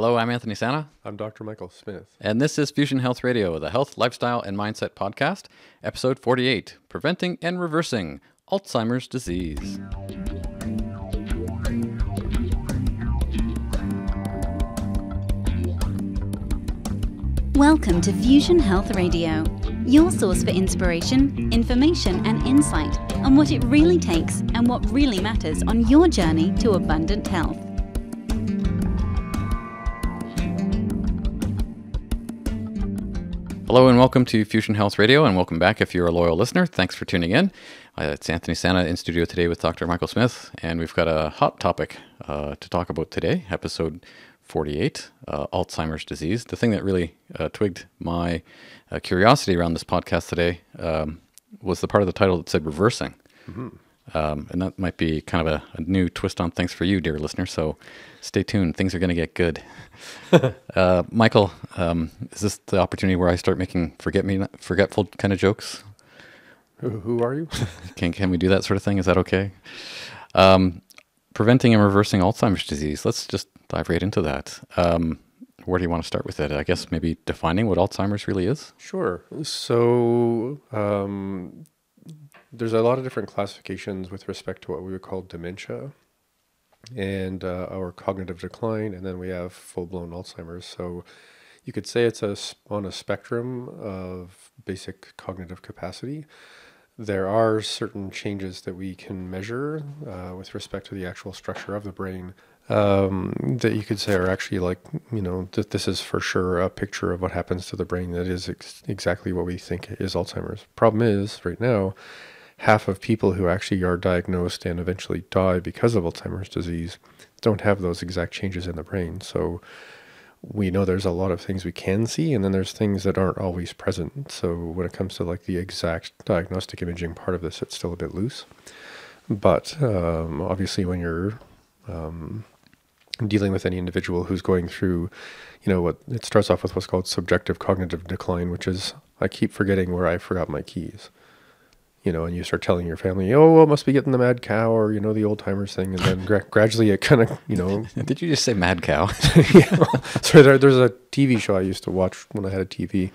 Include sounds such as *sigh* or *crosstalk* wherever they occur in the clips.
Hello, I'm Anthony Santa, I'm Dr. Michael Smith. and this is Fusion Health Radio, the health, lifestyle, and mindset podcast, episode 48 Preventing and Reversing Alzheimer's Disease. Welcome to Fusion Health Radio, your source for inspiration, information, and insight on what it really takes and what really matters on your journey to abundant health. Hello, and welcome to Fusion Health Radio, and welcome back if you're a loyal listener. Thanks for tuning in. Uh, it's Anthony Santa in studio today with Dr. Michael Smith, and we've got a hot topic uh, to talk about today, episode 48 uh, Alzheimer's disease. The thing that really uh, twigged my uh, curiosity around this podcast today um, was the part of the title that said reversing. Um, and that might be kind of a, a new twist on things for you, dear listener. So stay tuned. Things are going to get good. *laughs* uh, Michael, um, is this the opportunity where I start making forget me forgetful kind of jokes? Who, who are you? *laughs* Can can we do that sort of thing? Is that okay? Um, preventing and reversing Alzheimer's disease. Let's just dive right into that. Um, where do you want to start with it? I guess maybe defining what Alzheimer's really is. sure. So, um, there's a lot of different classifications with respect to what we would call dementia and uh, our cognitive decline, and then we have full blown Alzheimer's. So, you could say it's a, on a spectrum of basic cognitive capacity. There are certain changes that we can measure uh, with respect to the actual structure of the brain um, that you could say are actually like, you know, that this is for sure a picture of what happens to the brain that is ex- exactly what we think is Alzheimer's. Problem is, right now, half of people who actually are diagnosed and eventually die because of Alzheimer's disease don't have those exact changes in the brain. So we know there's a lot of things we can see, and then there's things that aren't always present. So when it comes to like the exact diagnostic imaging part of this, it's still a bit loose. But um, obviously, when you're um, dealing with any individual who's going through, you know, what it starts off with what's called subjective cognitive decline, which is I keep forgetting where I forgot my keys. You know, and you start telling your family, oh, well, must be getting the mad cow or, you know, the old timers thing. And then gra- gradually it kind of, you know, *laughs* Did you just say mad cow? *laughs* yeah. So there, there's a TV show I used to watch when I had a TV,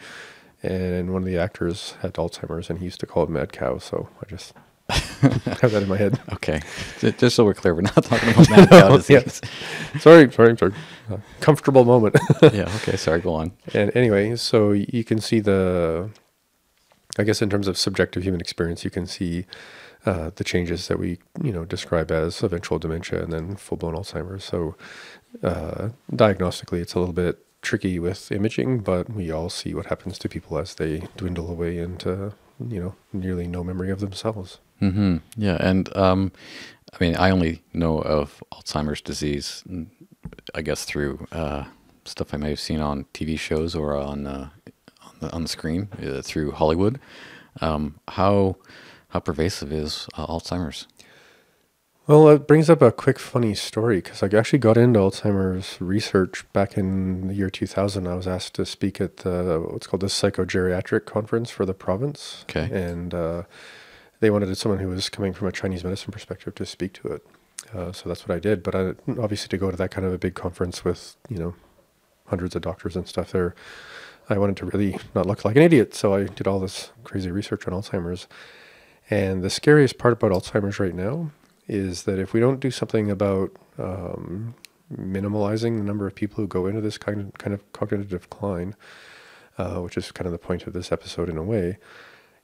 and one of the actors had Alzheimer's, and he used to call it Mad Cow. So I just *laughs* have that in my head. okay, just so we're clear, we're not talking about mad cow Yeah. disease. Sorry, sorry, sorry. Uh, comfortable moment. yeah. Okay. Sorry. Go on. and anyway, so you can see the, I guess in terms of subjective human experience, you can see uh, the changes that we, you know, describe as eventual dementia and then full-blown Alzheimer's. So uh, diagnostically, it's a little bit tricky with imaging, but we all see what happens to people as they dwindle away into, you know, nearly no memory of themselves. hmm Yeah, and um, I mean, I only know of Alzheimer's disease, mm, I guess through uh, stuff I may have seen on TV shows or on uh, on, the, screen uh, through Hollywood. Um, how how pervasive is uh, Alzheimer's? Well, it brings up a quick funny story because I actually got into Alzheimer's research back in the year 2000. I was asked to speak at the, what's called the psychogeriatric conference for the province. Okay. And uh, they wanted someone who was coming from a Chinese medicine perspective to speak to it. Uh, so that's what I did. But I, obviously, to go to that kind of a big conference with, you know, hundreds of doctors and stuff there, I wanted to really not look like an idiot. So I did all this crazy research on Alzheimer's. And the scariest part about Alzheimer's right now is that if we don't do something about um, minimalizing the number of people who go into this kind of, kind of cognitive decline, uh, which is kind of the point of this episode in a way,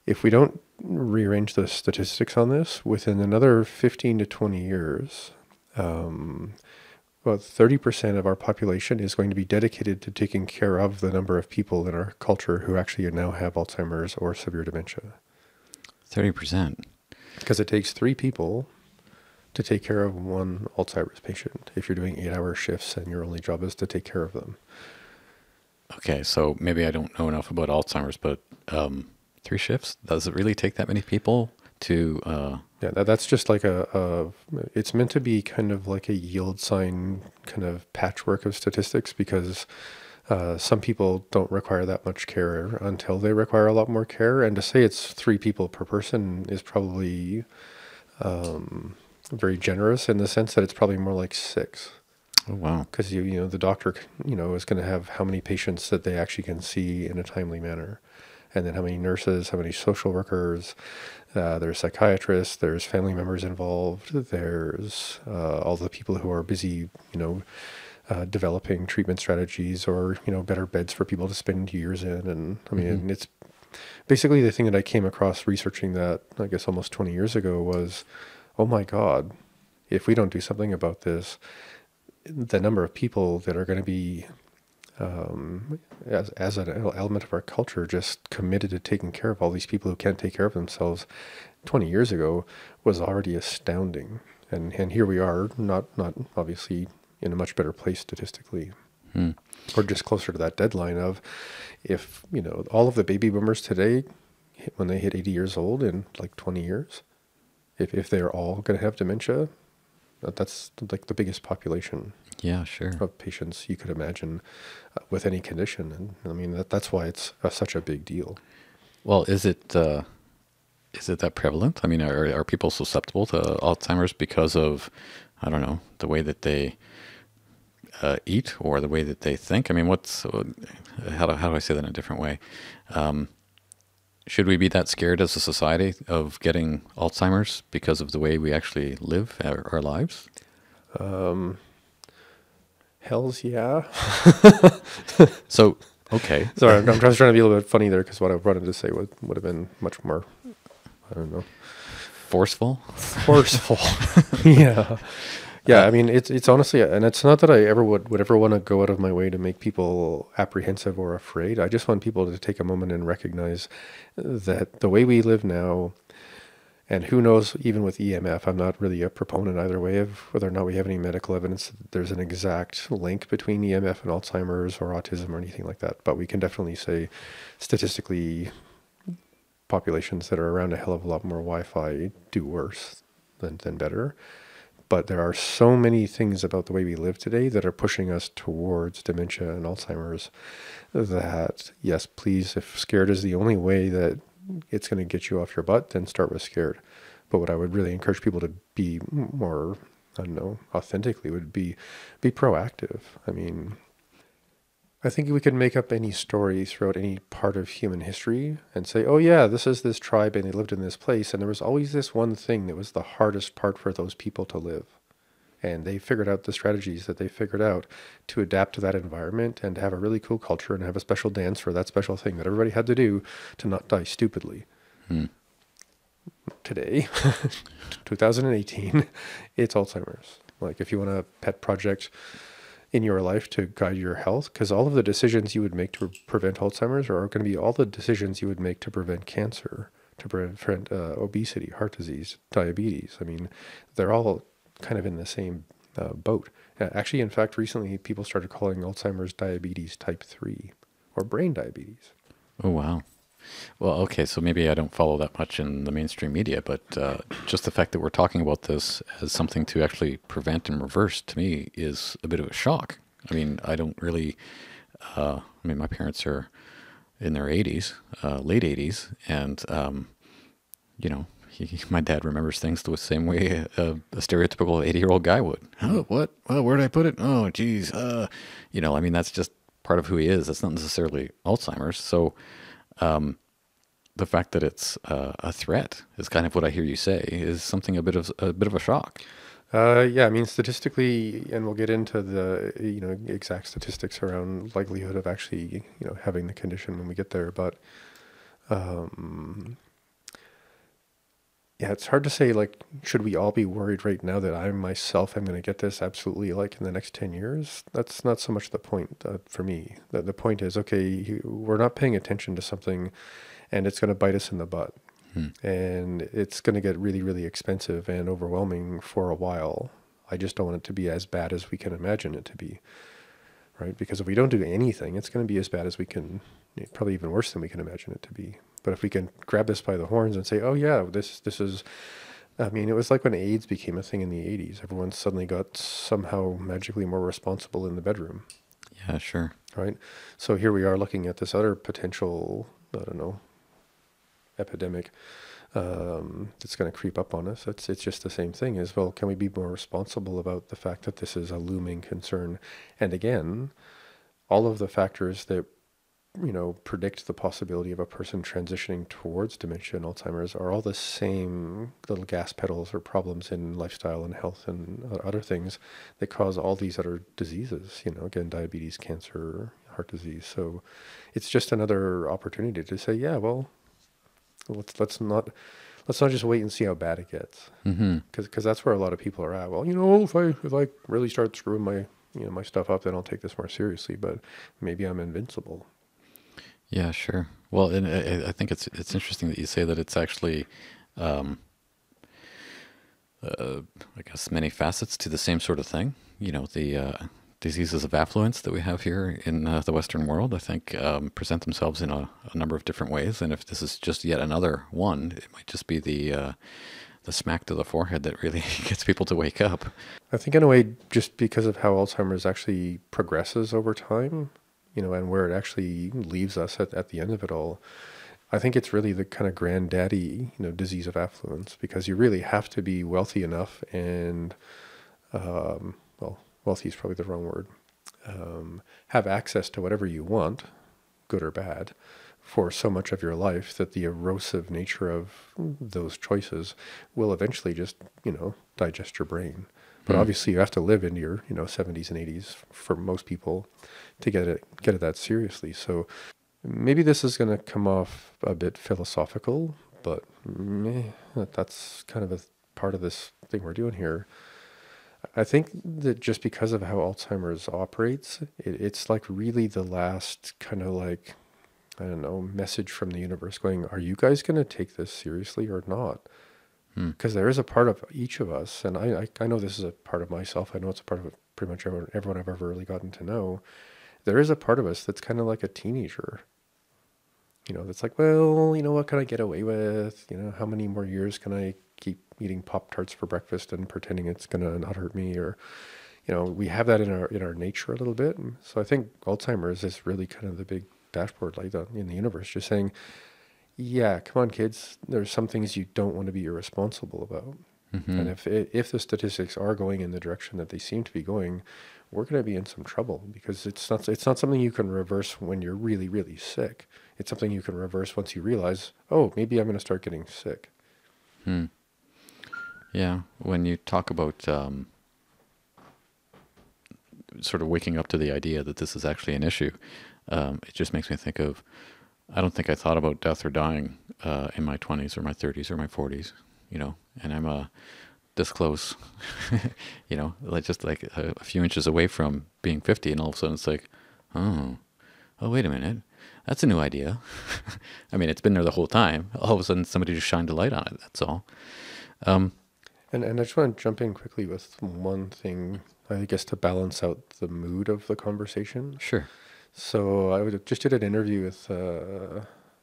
if we don't rearrange the statistics on this, within another 15 to 20 years, um, about 30% of our population is going to be dedicated to taking care of the number of people in our culture who actually now have Alzheimer's or severe dementia. Thirty percent. Because it takes three people to take care of one Alzheimer's patient if you're doing eight hour shifts and your only job is to take care of them. Okay, so maybe I don't know enough about Alzheimer's, but um, three shifts does it really take that many people to? Uh, Yeah, that, that's just like a, a, it's meant to be kind of like a yield sign kind of patchwork of statistics because uh, some people don't require that much care until they require a lot more care. And to say it's three people per person is probably um, very generous in the sense that it's probably more like six. Oh wow. because you you know the doctor you know is going to have how many patients that they actually can see in a timely manner, and then how many nurses, how many social workers, uh, there's psychiatrists, there's family members involved, there's uh, all the people who are busy you know uh, developing treatment strategies or you know better beds for people to spend years in, and I mean it's basically the thing that I came across researching that I guess almost 20 years ago was, oh my God, if we don't do something about this, the number of people that are going to be um, as, as an element of our culture just committed to taking care of all these people who can't take care of themselves. 20 years ago was already astounding. And and here we are not not obviously in a much better place statistically. Hmm. or just closer to that deadline of if you know all of the baby boomers today when they hit 80 years old in like 20 years if, if they're all going to have dementia that's like the biggest population Yeah, sure. of patients you could imagine uh, with any condition and i mean that, that's why it's uh, such a big deal Well, is it uh, is it that prevalent? I mean, are are people susceptible to Alzheimer's because of I don't know the way that they uh, eat or the way that they think? I mean, what's uh, how do how do I say that in a different way? Um, should we be that scared as a society of getting Alzheimer's because of the way we actually live our, our lives? Hell's yeah *laughs* So, okay, *laughs* sorry I'm, I'm just trying to be a little bit funny there because what i wanted to say would, would have been much more i don't know forceful. forceful. *laughs* yeah. Yeah, uh, I mean it's it's honestly and it's not that I ever would would ever want to go out of my way to make people apprehensive or afraid. I just want people to take a moment and recognize that the way we live now and who knows even with EMF, I'm not really a proponent either way of whether or not we have any medical evidence that there's an exact link between EMF and Alzheimer's or autism or anything like that, but we can definitely say statistically populations that are around a hell of a lot more Wi-Fi do worse than, than better. But there are so many things about the way we live today that are pushing us towards dementia and Alzheimer's that, yes, please, if scared is the only way that it's going to get you off your butt, then start with scared. But what I would really encourage people to be more, I don't know, authentically would be be proactive. I mean, I think we could make up any story throughout any part of human history and say, oh, yeah, this is this tribe and they lived in this place. And there was always this one thing that was the hardest part for those people to live. And they figured out the strategies that they figured out to adapt to that environment and to have a really cool culture and have a special dance for that special thing that everybody had to do to not die stupidly. Today, *laughs* 2018, it's Alzheimer's. Like, if you want a pet project, in your life to guide your health because all of the decisions you would make to prevent Alzheimer's are going to be all the decisions you would make to prevent cancer, to prevent uh, obesity, heart disease, diabetes. I mean, they're all kind of in the same uh, boat. Uh, actually, in fact, recently people started calling Alzheimer's diabetes type 3 or brain diabetes. Oh wow. Well, okay, so maybe I don't follow that much in the mainstream media, but uh, just the fact that we're talking about this as something to actually prevent and reverse to me is a bit of a shock. I mean, I don't really. Uh, I mean, my parents are in their 80s, uh, late 80s, and um, you know, he, my dad remembers things the same way a, a stereotypical 80 year old guy would. Oh, what? Well, where did I put it? Oh, geez. Uh, you know, I mean, that's just part of who he is. That's not necessarily Alzheimer's. So, um, the fact that it's uh, a threat is kind of what I hear you say is something a bit of a bit of a shock. Uh, yeah, I mean, statistically, and we'll get into the you know exact statistics around likelihood of actually you know having the condition when we get there, but um, yeah, it's hard to say. Like, should we all be worried right now that I myself am going to get this absolutely like in the next ten years? That's not so much the point uh, for me. The, the point is, okay, we're not paying attention to something, and it's going to bite us in the butt and it's going to get really, really expensive and overwhelming for a while. I just don't want it to be as bad as we can imagine it to be, right? Because if we don't do anything, it's going to be as bad as we can, probably even worse than we can imagine it to be. But if we can grab this by the horns and say, "Oh yeah, this this is," I mean, it was like when AIDS became a thing in the '80s. Everyone suddenly got somehow magically more responsible in the bedroom, Yeah, sure. right? So here we are looking at this other potential, I don't know, epidemic um, that's going to creep up on us. It's it's just the same thing. As well, can we be more responsible about the fact that this is a looming concern? And again, all of the factors that you know predict the possibility of a person transitioning towards dementia and Alzheimer's are all the same little gas pedals or problems in lifestyle and health and other things that cause all these other diseases. You know, again, diabetes, cancer, heart disease. So it's just another opportunity to say, yeah, well, let's let's not let's not just wait and see how bad it gets, because Mm-hmm. because that's where a lot of people are at. Well, you know, if I if I really start screwing my you know my stuff up, then I'll take this more seriously. But maybe I'm invincible. Yeah, sure. Well, and I, I think it's it's interesting that you say that it's actually, um, uh, I guess, many facets to the same sort of thing. You know, the uh, diseases of affluence that we have here in uh, the Western world, I think, um, present themselves in a, a number of different ways. And if this is just yet another one, it might just be the uh, the smack to the forehead that really *laughs* gets people to wake up. I think in a way, just because of how Alzheimer's actually progresses over time, you know, and where it actually leaves us at, at the end of it all, I think it's really the kind of granddaddy, you know, disease of affluence because you really have to be wealthy enough and, um, wealthy is probably the wrong word, um, have access to whatever you want, good or bad, for so much of your life that the erosive nature of those choices will eventually just, you know, digest your brain. But Hmm. obviously, you have to live into your, you know, 70s and 80s for most people to get it get it that seriously. So maybe this is going to come off a bit philosophical, but meh, that's kind of a part of this thing we're doing here. I think that just because of how Alzheimer's operates, it, it's like really the last kind of like, I don't know, message from the universe going, are you guys going to take this seriously or not? Hmm. Because there is a part of each of us, and I, I, I know this is a part of myself. I know it's a part of pretty much everyone, everyone I've ever really gotten to know. There is a part of us that's kind of like a teenager. You know, that's like, well, you know, what can I get away with? You know, how many more years can I keep eating Pop Tarts for breakfast and pretending it's gonna not hurt me? Or, you know, we have that in our in our nature a little bit. And So I think Alzheimer's is really kind of the big dashboard light in the universe, just saying, yeah, come on, kids. There's some things you don't want to be irresponsible about. Mm-hmm. And if if the statistics are going in the direction that they seem to be going, we're going to be in some trouble because it's not it's not something you can reverse when you're really really sick. It's something you can reverse once you realize, oh, maybe I'm going to start getting sick. Hmm. Yeah, when you talk about um, sort of waking up to the idea that this is actually an issue, um, it just makes me think of. I don't think I thought about death or dying uh, in my 20s or my 30s or my 40s, you know, and I'm uh, this close, *laughs* you know, like just like a, a few inches away from being 50, and all of a sudden it's like, oh, oh, wait a minute, that's a new idea. *laughs* I mean, it's been there the whole time. All of a sudden, somebody just shined a light on it. That's all. Um, And and I just want to jump in quickly with one thing, I guess, to balance out the mood of the conversation. Sure. So I would- just did an interview with uh,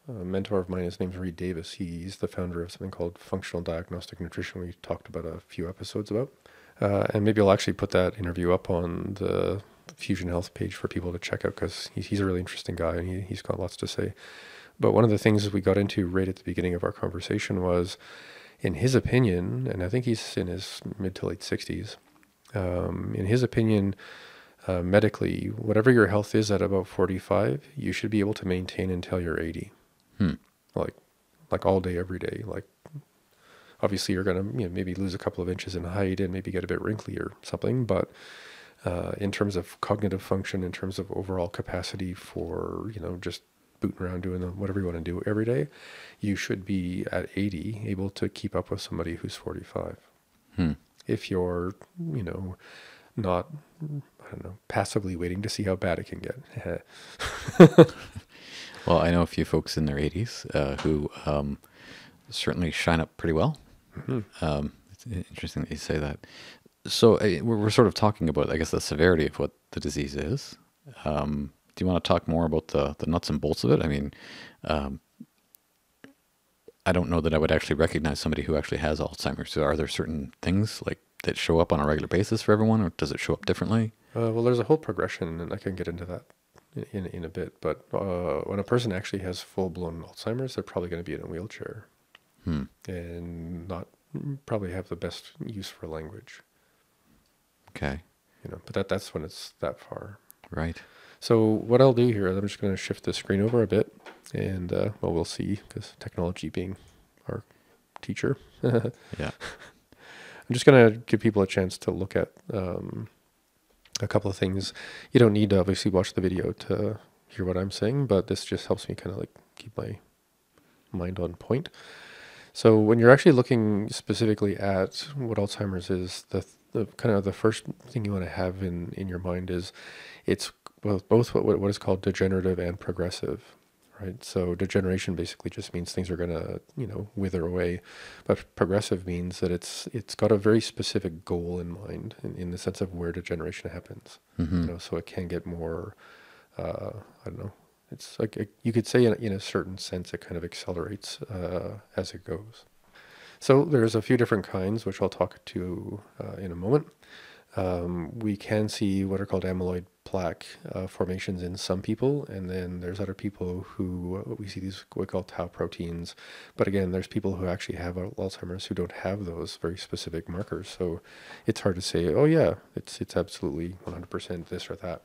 a mentor of mine. His name's Reed Davis. He's the founder of something called Functional Diagnostic Nutrition. We talked about a few episodes about, uh, and maybe I'll actually put that interview up on the Fusion Health page for people to check out because he's, he's a really interesting guy and he, he's got lots to say. But one of the things we got into right at the beginning of our conversation was, in his opinion, and I think he's in his mid to late 60s, um, in his opinion, uh, medically, whatever your health is at about 45, you should be able to maintain until you're 80. Hmm. Like, like all day, every day. Like, obviously, you're gonna you know, maybe lose a couple of inches in height and maybe get a bit wrinkly or something. But uh, in terms of cognitive function, in terms of overall capacity for you know just booting around doing the- whatever you want to do every day, you should be at 80 able to keep up with somebody who's 45 Hmm. if you're, you know, not, I don't know, passively waiting to see how bad it can get. *laughs* Well, I know a few folks in their 80s uh, who um, certainly shine up pretty well. Um, it's interesting that you say that. So uh, we're, we're sort of talking about, I guess, the severity of what the disease is. Um, do you want to talk more about the, the nuts and bolts of it? I mean, um, I don't know that I would actually recognize somebody who actually has Alzheimer's. So are there certain things like that show up on a regular basis for everyone, or does it show up differently? Uh, well, there's a whole progression, and I can get into that in, in, in a bit. But uh, when a person actually has full blown Alzheimer's, they're probably going to be in a wheelchair. Hmm. and not probably have the best use for language. Okay. You know, but that that's when it's that far. Right. So what I'll do here is I'm just going to shift the screen over a bit, and uh, well, we'll see because technology being our teacher. *laughs* Yeah. I'm just going to give people a chance to look at um, a couple of things. You don't need to obviously watch the video to hear what I'm saying, but this just helps me kind of like keep my mind on point. So when you're actually looking specifically at what Alzheimer's is, the, the kind of the first thing you want to have in, in your mind is it's both, both what, what is called degenerative and progressive, right? So degeneration basically just means things are going to, you know, wither away. But progressive means that it's it's got a very specific goal in mind in, in the sense of where degeneration happens. Mm-hmm. You know, so it can get more, uh, I don't know, it's like a, you could say in, a- in a certain sense it kind of accelerates uh, as it goes. So there's a few different kinds, which I'll talk to uh, in a moment. Um, we can see what are called amyloid plaque uh, formations in some people, and then there's other people who we see these we call tau proteins. But again, there's people who actually have Alzheimer's who don't have those very specific markers. So it's hard to say, oh yeah, it's it's absolutely 100% this or that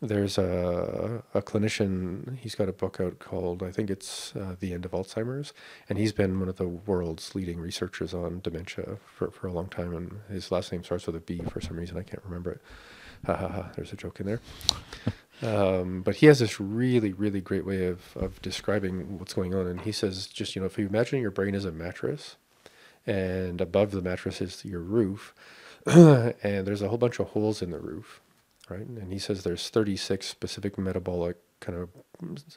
there's a, a clinician he's got a book out called i think it's uh, the end of alzheimer's and he's been one of the world's leading researchers on dementia for, for a long time and his last name starts with a b for some reason i can't remember it ha ha ha there's a joke in there *laughs* um, but he has this really really great way of, of describing what's going on and he says just you know if you imagine your brain is a mattress and above the mattress is your roof *clears throat* and there's a whole bunch of holes in the roof right? And he says there's 36 specific metabolic kind of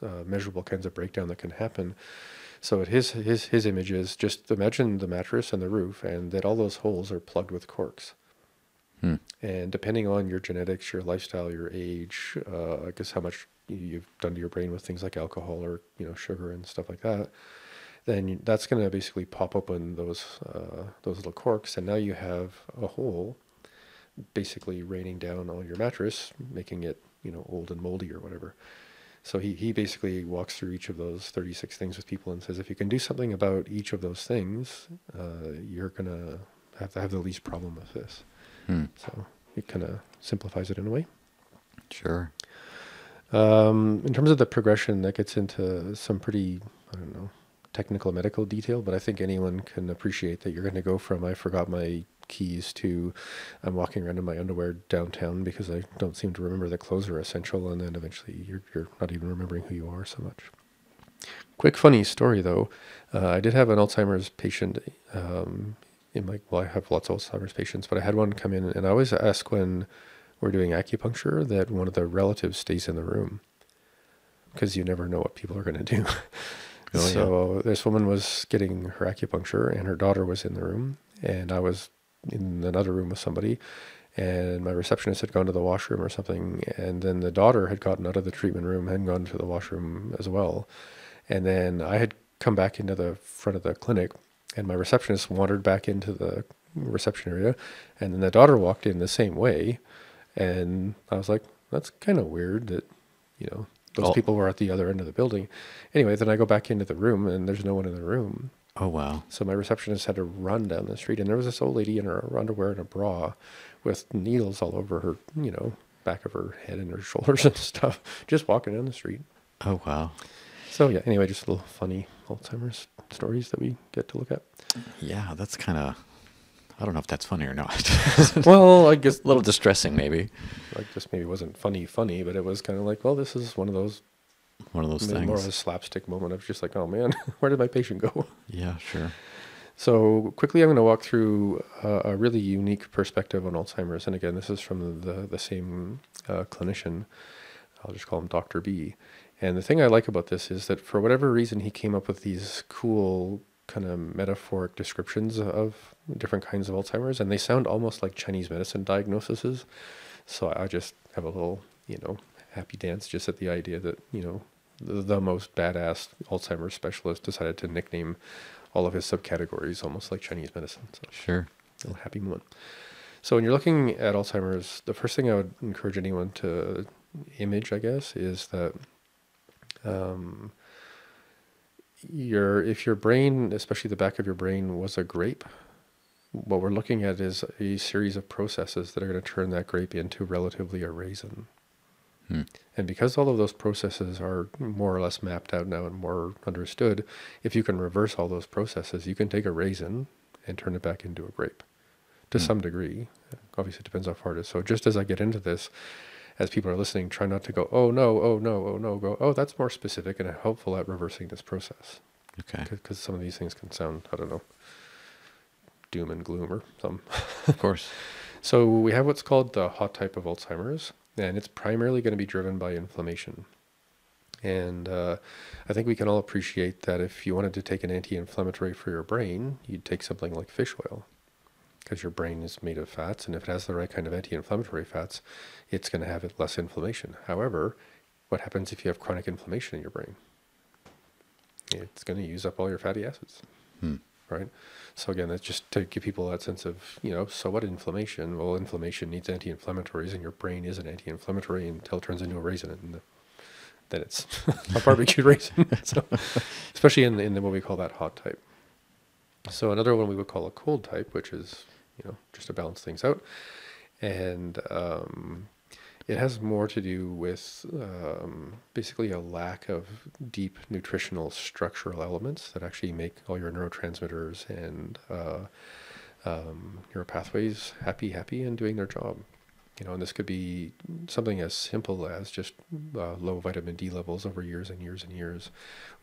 uh, measurable kinds of breakdown that can happen. So his his his image is just imagine the mattress and the roof, and that all those holes are plugged with corks. Hmm. And depending on your genetics, your lifestyle, your age, uh, I guess how much you- you've done to your brain with things like alcohol or you know sugar and stuff like that, then that's going to basically pop open those uh, those little corks, and now you have a hole basically raining down on your mattress, making it, you know, old and moldy or whatever. So he, he basically walks through each of those 36 things with people and says, if you can do something about each of those things, uh, you're to have to have the least problem with this. Hmm. So it kind of simplifies it in a way. Sure. Um, in terms of the progression, that gets into some pretty, I don't know, technical medical detail, but I think anyone can appreciate that you're going to go from I forgot my keys to I'm walking around in my underwear downtown because I don't seem to remember that clothes are essential, and then eventually you're, you're not even remembering who you are so much. Quick funny story though, uh, I did have an Alzheimer's patient um, in like, well, I have lots of Alzheimer's patients, but I had one come in, and I always ask when we're doing acupuncture that one of the relatives stays in the room because you never know what people are going to do. *laughs* Oh, yeah. so this woman was getting her acupuncture, and her daughter was in the room, and I was in another room with somebody, and my receptionist had gone to the washroom or something, and then the daughter had gotten out of the treatment room and gone to the washroom as well, and then I had come back into the front of the clinic, and my receptionist wandered back into the reception area, and then the daughter walked in the same way, and I was like, that's kind of weird that, you know, those Oh. people were at the other end of the building. Anyway, then I go back into the room, and there's no one in the room. Oh wow. So my receptionist had to run down the street, and there was this old lady in her underwear and a bra, with needles all over her, you know, back of her head and her *laughs* shoulders and stuff, just walking down the street. Oh wow. So yeah. Anyway, just little funny Alzheimer's stories that we get to look at. Yeah, that's kind of. I don't know if that's funny or not. *laughs* *laughs* well, I guess a little distressing, maybe. like just maybe wasn't funny, funny, but it was kind of like, well, this is one of those One of those maybe more of a slapstick moment of just like, oh man, *laughs* where did my patient go? Yeah, sure. So quickly, I'm going to walk through uh, a really unique perspective on Alzheimer's, and again, this is from the the, the same uh, clinician. I'll just call him Doctor B. And the thing I like about this is that for whatever reason, he came up with these cool kind of metaphoric descriptions of different kinds of Alzheimer's, and they sound almost like Chinese medicine diagnoses. So I just have a little, you know, happy dance just at the idea that you know the, the most badass Alzheimer's specialist decided to nickname all of his subcategories almost like Chinese medicine. So Sure. a little happy moment. So when you're looking at Alzheimer's, the first thing I would encourage anyone to image, I guess, is that um, your if your brain, especially the back of your brain, was a grape, what we're looking at is a series of processes that are going to turn that grape into relatively a raisin. Hmm. And because all of those processes are more or less mapped out now and more understood, if you can reverse all those processes, you can take a raisin and turn it back into a grape to Hmm. some degree. Obviously, it depends how far it is. So, just as I get into this, as people are listening, try not to go, oh no, oh no, oh no, go, oh, that's more specific and helpful at reversing this process. Okay. Because some of these things can sound, I don't know, doom and gloom or some. Of course. *laughs* So we have what's called the hot type of Alzheimer's, and it's primarily going to be driven by inflammation. And uh, I think we can all appreciate that if you wanted to take an anti-inflammatory for your brain, you'd take something like fish oil, because your brain is made of fats, and if it has the right kind of anti-inflammatory fats, it's going to have less inflammation. However, what happens if you have chronic inflammation in your brain? It's going to use up all your fatty acids Hmm. right? So again, that's just to give people that sense of, you know, so what inflammation? Well, inflammation needs anti-inflammatories, and your brain is an anti-inflammatory until it turns into a raisin, and then it's *laughs* a barbecued *laughs* raisin. *laughs* so, especially in in the, what we call that hot type. So another one we would call a cold type, which is, you know, just to balance things out, and um, it has more to do with um, basically a lack of deep nutritional structural elements that actually make all your neurotransmitters and uh, um, pathways happy, happy, and doing their job. You know, and this could be something as simple as just uh, low vitamin D levels over years and years and years,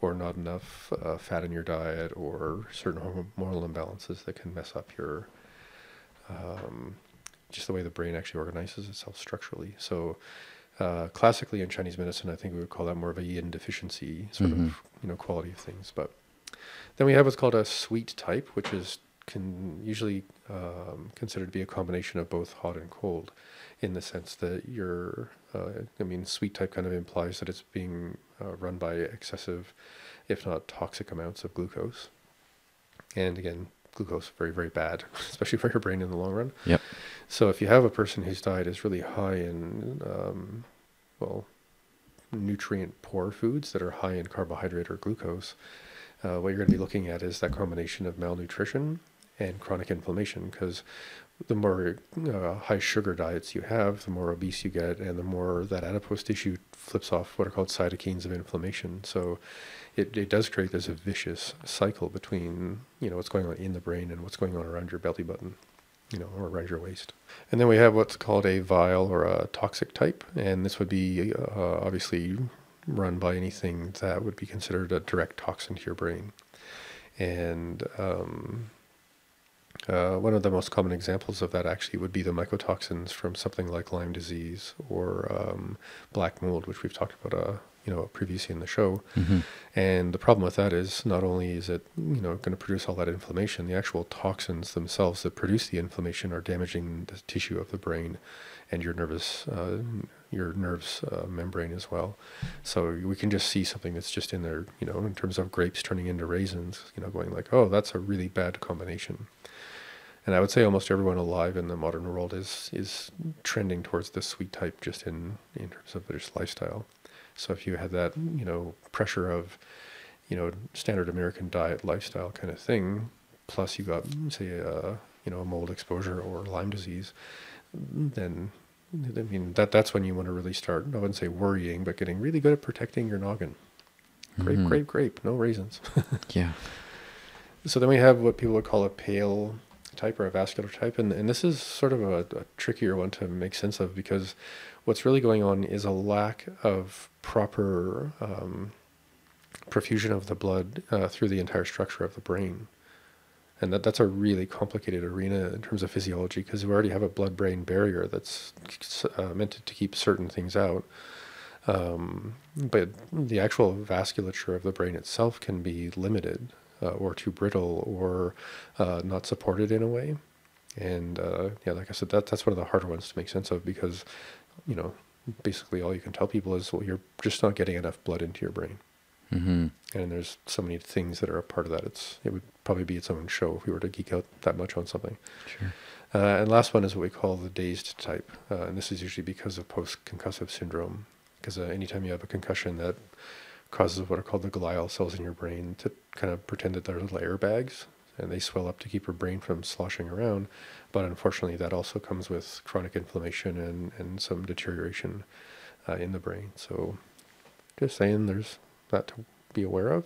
or not enough uh, fat in your diet, or certain hormonal imbalances that can mess up your um, just the way the brain actually organizes itself structurally. So, uh, classically in Chinese medicine, I think we would call that more of a yin deficiency sort Mhm. of you know quality of things. But then we have what's called a sweet type, which is can usually um, considered to be a combination of both hot and cold, in the sense that you're, uh, I mean, sweet type kind of implies that it's being uh, run by excessive, if not toxic amounts of glucose. And again, glucose very very bad, *laughs* especially for your brain in the long run. Yep. So if you have a person whose diet is really high in, um, well, nutrient poor foods that are high in carbohydrate or glucose, uh, what you're going to be looking at is that combination of malnutrition and chronic inflammation. Because the more uh, high sugar diets you have, the more obese you get, and the more that adipose tissue flips off what are called cytokines of inflammation. So it, it does create this vicious cycle between you know what's going on in the brain and what's going on around your belly button you know, or around your waist. And then we have what's called a vile or a toxic type, and this would be uh, obviously run by anything that would be considered a direct toxin to your brain. And um, uh, one of the most common examples of that actually would be the mycotoxins from something like Lyme disease or um, black mold, which we've talked about, uh, you know, previously in the show. Mm-hmm. And the problem with that is not only is it you know going to produce all that inflammation, the actual toxins themselves that produce the inflammation are damaging the tissue of the brain and your nervous uh, your nerves uh, membrane as well. So we can just see something that's just in there, you know, in terms of grapes turning into raisins, you know, going like, oh, that's a really bad combination. And I would say almost everyone alive in the modern world is is trending towards this sweet type just in in terms of their lifestyle. So if you had that, you know, pressure of, you know, standard American diet lifestyle kind of thing, plus you got say a you know a mold exposure or Lyme disease, then I mean that that's when you want to really start. I wouldn't say worrying, but getting really good at protecting your noggin. Grape, Mhm. grape, grape, no raisins. *laughs* Yeah. So then we have what people would call a pale type or a vascular type, and, and this is sort of a, a trickier one to make sense of because what's really going on is a lack of proper um, perfusion of the blood uh, through the entire structure of the brain. And that, that's a really complicated arena in terms of physiology because we already have a blood brain barrier that's uh, meant to, keep certain things out. Um, but the actual vasculature of the brain itself can be limited or too brittle or uh, not supported in a way. And uh, yeah, like I said, that that's one of the harder ones to make sense of because, you know, basically all you can tell people is, well, you're just not getting enough blood into your brain. Mm-hmm. And there's so many things that are a part of that. It's it would probably be its own show if we were to geek out that much on something. Sure. Uh, and last one is what we call the dazed type, uh, and this is usually because of post-concussive syndrome. Because uh, anytime you have a concussion that causes what are called the glial cells in your brain to kind of pretend that they're little airbags and they swell up to keep your brain from sloshing around. But unfortunately, that also comes with chronic inflammation and, and some deterioration uh, in the brain. So just saying there's that to be aware of.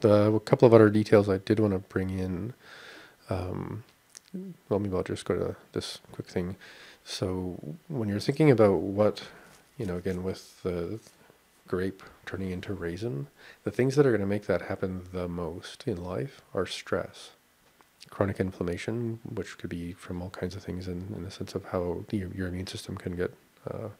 The a couple of other details I did want to bring in. Um, well, maybe I'll just go to this quick thing. So when you're thinking about what, you know, again with the grape turning into raisin, the things that are going to make that happen the most in life are stress, chronic inflammation, which could be from all kinds of things in, in the sense of how your, your immune system can get uh,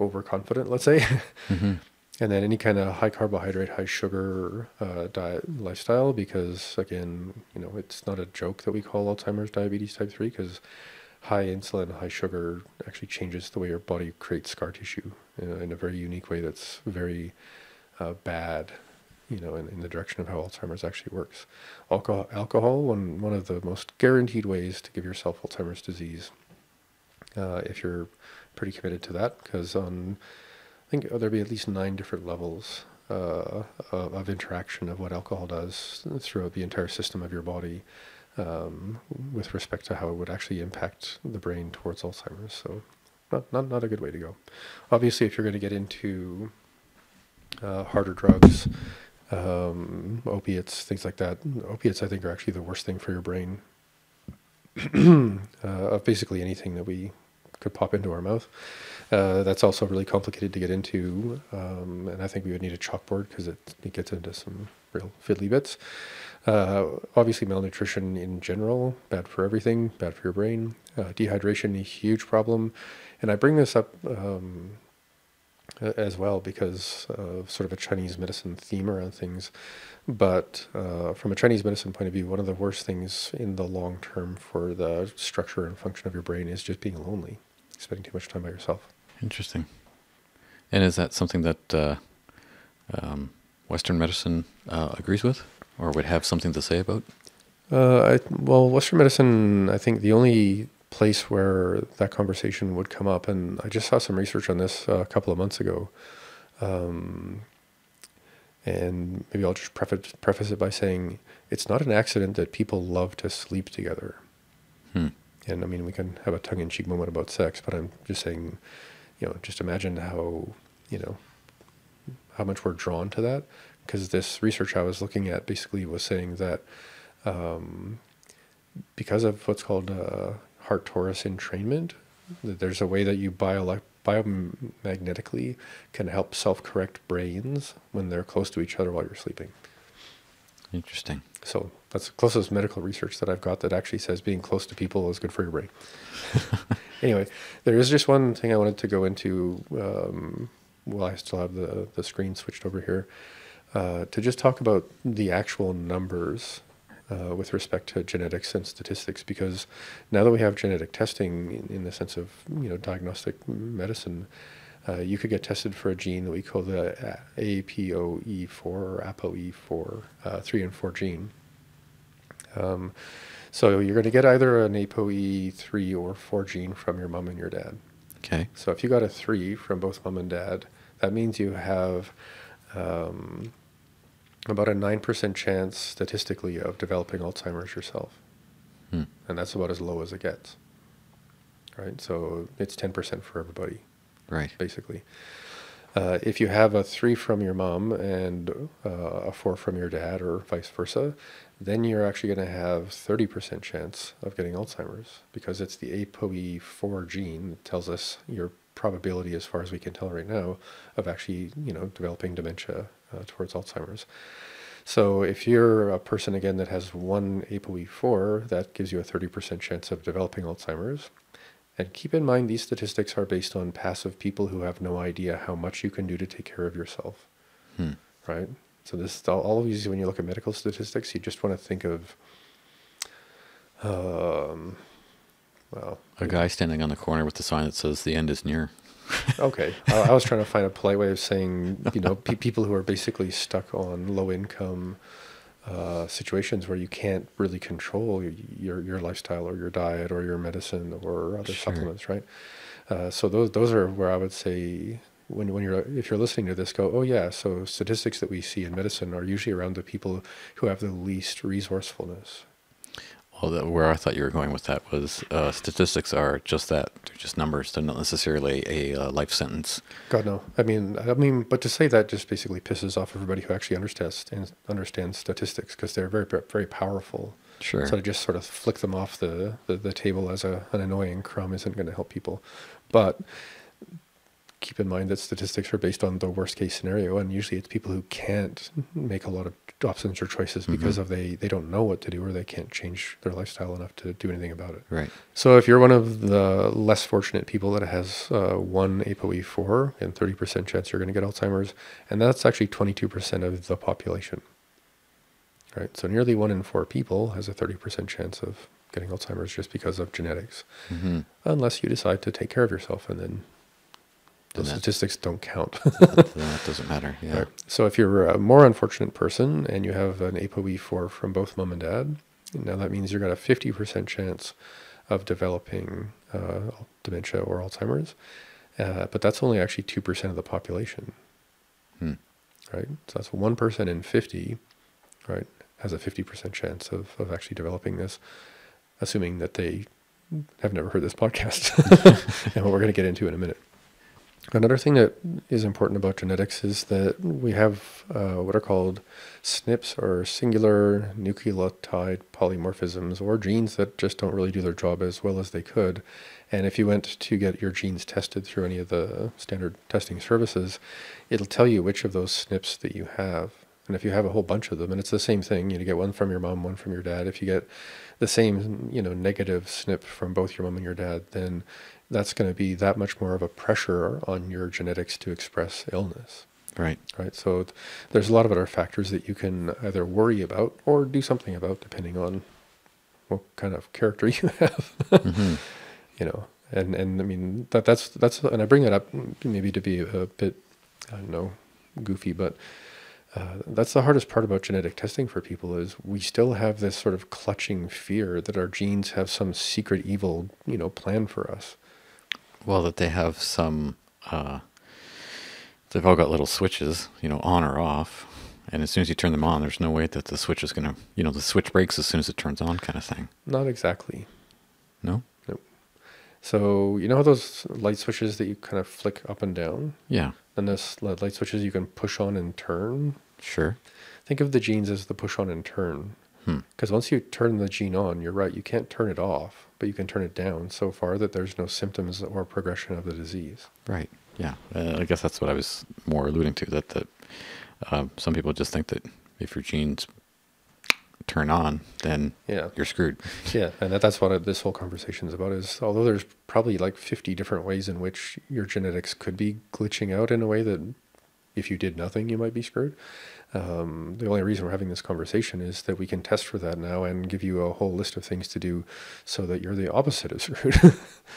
overconfident, let's say. *laughs* Mm-hmm. And then any kind of high carbohydrate, high sugar uh, diet lifestyle, because again, you know, it's not a joke that we call Alzheimer's diabetes type 3, because high insulin, high sugar actually changes the way your body creates scar tissue in a, in a very unique way that's very uh, bad, you know, in, in the direction of how Alzheimer's actually works. Alcohol, alcohol one, one of the most guaranteed ways to give yourself Alzheimer's disease, uh, if you're pretty committed to that, because on I think there'll be at least nine different levels uh, of, of, interaction of what alcohol does throughout the entire system of your body um, with respect to how it would actually impact the brain towards Alzheimer's. So, not, not, not a good way to go. Obviously, if you're going to get into uh, harder drugs, um, opiates, things like that, opiates I think are actually the worst thing for your brain *clears throat* uh, basically anything that we could pop into our mouth. Uh, that's also really complicated to get into, um, and I think we would need a chalkboard because it, it gets into some real fiddly bits. Uh, obviously, malnutrition in general, bad for everything, bad for your brain. Uh, dehydration, a huge problem. And I bring this up um, as well because of sort of a Chinese medicine theme around things. But uh, from a Chinese medicine point of view, one of the worst things in the long term for the structure and function of your brain is just being lonely, spending too much time by yourself. Interesting. And is that something that uh, um, Western medicine uh, agrees with or would have something to say about? Uh, I, well, Western medicine, I think the only place where that conversation would come up, and I just saw some research on this uh, a couple of months ago. Um, and maybe I'll just preface, preface it by saying it's not an accident that people love to sleep together. Hmm. And I mean, we can have a tongue in cheek moment about sex, but I'm just saying, you know, just imagine how, you know, how much we're drawn to that. Because this research I was looking at basically was saying that um, because of what's called uh, heart torus entrainment, that there's a way that you bio- biomagnetically can help self correct brains when they're close to each other while you're sleeping. Interesting. So that's the closest medical research that I've got that actually says being close to people is good for your brain. *laughs* anyway, there is just one thing I wanted to go into um, while I still have the, the screen switched over here uh, to just talk about the actual numbers uh, with respect to genetics and statistics because now that we have genetic testing in, in the sense of you know diagnostic medicine, uh, you could get tested for a gene that we call the APOE4 or APOE4 uh, 3 and 4 gene. Um, so you're going to get either an APOE3 or 4 gene from your mom and your dad. Okay. So if you got a 3 from both mom and dad, that means you have um, about a 9% chance statistically of developing Alzheimer's yourself. Hmm. And that's about as low as it gets. Right? So it's 10% for everybody. Right. Basically. Uh, if you have a three from your mom and uh, a four from your dad, or vice versa, then you're actually going to have 30% chance of getting Alzheimer's because it's the APOE4 gene that tells us your probability, as far as we can tell right now, of actually, you know, developing dementia uh, towards Alzheimer's. So if you're a person again that has one APOE4, that gives you a 30% chance of developing Alzheimer's. And keep in mind, these statistics are based on passive people who have no idea how much you can do to take care of yourself. Hmm. Right? So this all, all of these, when you look at medical statistics, you just want to think of, um, well, a guy standing on the corner with the sign that says "the end is near." *laughs* okay, I, I, was trying to find a polite way of saying, you know, pe- people who are basically stuck on low income uh, situations where you can't really control your your lifestyle or your diet or your medicine or other sure. supplements, right? Uh, so those those are where I would say when when you're if you're listening to this, go, oh yeah. So statistics that we see in medicine are usually around the people who have the least resourcefulness. Well, the, where I thought you were going with that was uh, statistics are just that. They're just numbers. They're not necessarily a uh, life sentence. God no. I mean, I mean, but to say that just basically pisses off everybody who actually understands understands statistics because they're very very powerful. Sure. So to just sort of flick them off the, the, the table as a, an annoying crumb isn't going to help people. But keep in mind that statistics are based on the worst case scenario, and usually it's people who can't make a lot of options or choices because Mhm. of they they don't know what to do or they can't change their lifestyle enough to do anything about it. Right. So if you're one of the less fortunate people that has uh, one ApoE4 and 30% chance you're going to get Alzheimer's, and that's actually 22% of the population. Right. So nearly one in four people has a 30% chance of getting Alzheimer's just because of genetics, hmm unless you decide to take care of yourself, and then the statistics don't count. *laughs* that, that doesn't matter. Yeah. Right. So if you're a more unfortunate person and you have an ApoE4 from both mom and dad, now that means you've got a 50% chance of developing uh, dementia or Alzheimer's, uh, but that's only actually 2% of the population, Hmm. right? So that's one person in 50, right, has a 50% chance of, of actually developing this, assuming that they have never heard this podcast *laughs* and what we're going to get into in a minute. Another thing that is important about genetics is that we have uh, what are called SNPs or singular nucleotide polymorphisms, or genes that just don't really do their job as well as they could. And if you went to get your genes tested through any of the standard testing services, it'll tell you which of those SNPs that you have. And if you have a whole bunch of them, and it's the same thing, you get one from your mom, one from your dad. If you get the same, you know, negative SNP from both your mom and your dad, then that's going to be that much more of a pressure on your genetics to express illness, Right. right? So th- there's a lot of other factors that you can either worry about or do something about, depending on what kind of character *laughs* you have, hmm *laughs* you know. And and I mean that that's that's and I bring that up maybe to be a bit I don't know goofy, but uh, that's the hardest part about genetic testing for people is we still have this sort of clutching fear that our genes have some secret evil, you know, plan for us. Well, that they have some. Uh, they've all got little switches, you know, on or off. And as soon as you turn them on, there's no way that the switch is going to, you know, the switch breaks as soon as it turns on, kind of thing. Not exactly. No? Nope. So you know how those light switches that you kind of flick up and down, Yeah. and this li- light switches you can push on and turn. Sure. Think of the genes as the push on and turn. Hmm. Because once you turn the gene on, you're right, you can't turn it off, but you can turn it down so far that there's no symptoms or progression of the disease. Right. Yeah. Uh, I guess that's what I was more alluding to. That that uh, some people just think that if your genes turn on, then Yeah. you're screwed. *laughs* Yeah, and that, that's what I- this whole conversation is about. Is although there's probably like 50 different ways in which your genetics could be glitching out in a way that if you did nothing, you might be screwed. Um, the only reason we're having this conversation is that we can test for that now and give you a whole list of things to do so that you're the opposite of *laughs* screwed,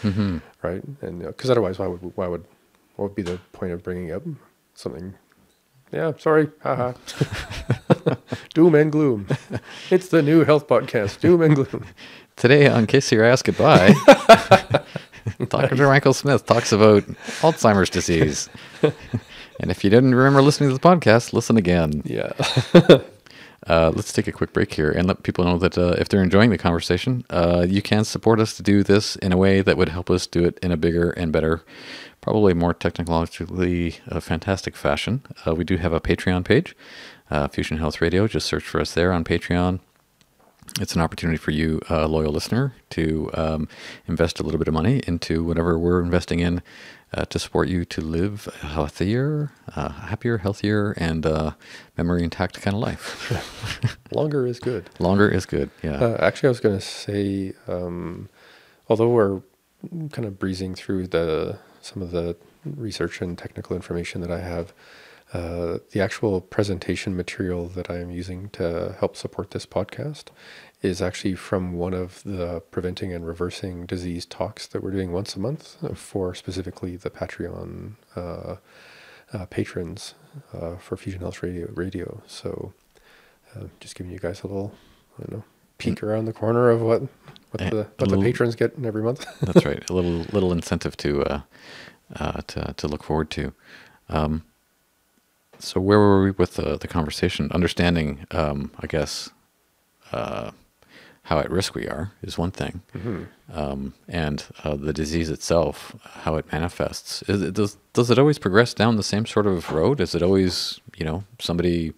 hmm right? And because otherwise, why would why would what would be the point of bringing up something? Yeah, sorry, haha. *laughs* Doom and gloom. It's the new health podcast. Doom and gloom. *laughs* Today on Kiss Your Ass Goodbye, Dr. Michael Smith talks about Alzheimer's disease. And if you didn't remember listening to the podcast, listen again. Yeah. *laughs* Uh, let's take a quick break here and let people know that uh, if they're enjoying the conversation, uh, you can support us to do this in a way that would help us do it in a bigger and better, probably more technologically uh, fantastic fashion. Uh, we do have a Patreon page, uh, Fusion Health Radio. Just search for us there on Patreon. It's an opportunity for you, uh, loyal listener, to um, invest a little bit of money into whatever we're investing in uh, to support you to live a healthier, uh, happier, healthier, and uh, memory intact kind of life. *laughs* Longer is good. Longer is good. Yeah. Uh, actually, I was going to say, um, although we're kind of breezing through the some of the research and technical information that I have, uh, the actual presentation material that I am using to help support this podcast is actually from one of the preventing and reversing disease talks that we're doing once a month for specifically the Patreon uh, uh, patrons uh, for Fusion Health Radio. Radio. So, uh, just giving you guys a little, I don't know, peek around the corner of what what Eh, the what the patrons get every month. *laughs* That's right. A little little incentive to uh, uh, to to look forward to. Um, so where were we with the, the conversation? Understanding, um, I guess, uh, how at risk we are is one thing, um, and uh, the disease itself, how it manifests. Is it, does does it always progress down the same sort of road? Is it always you know somebody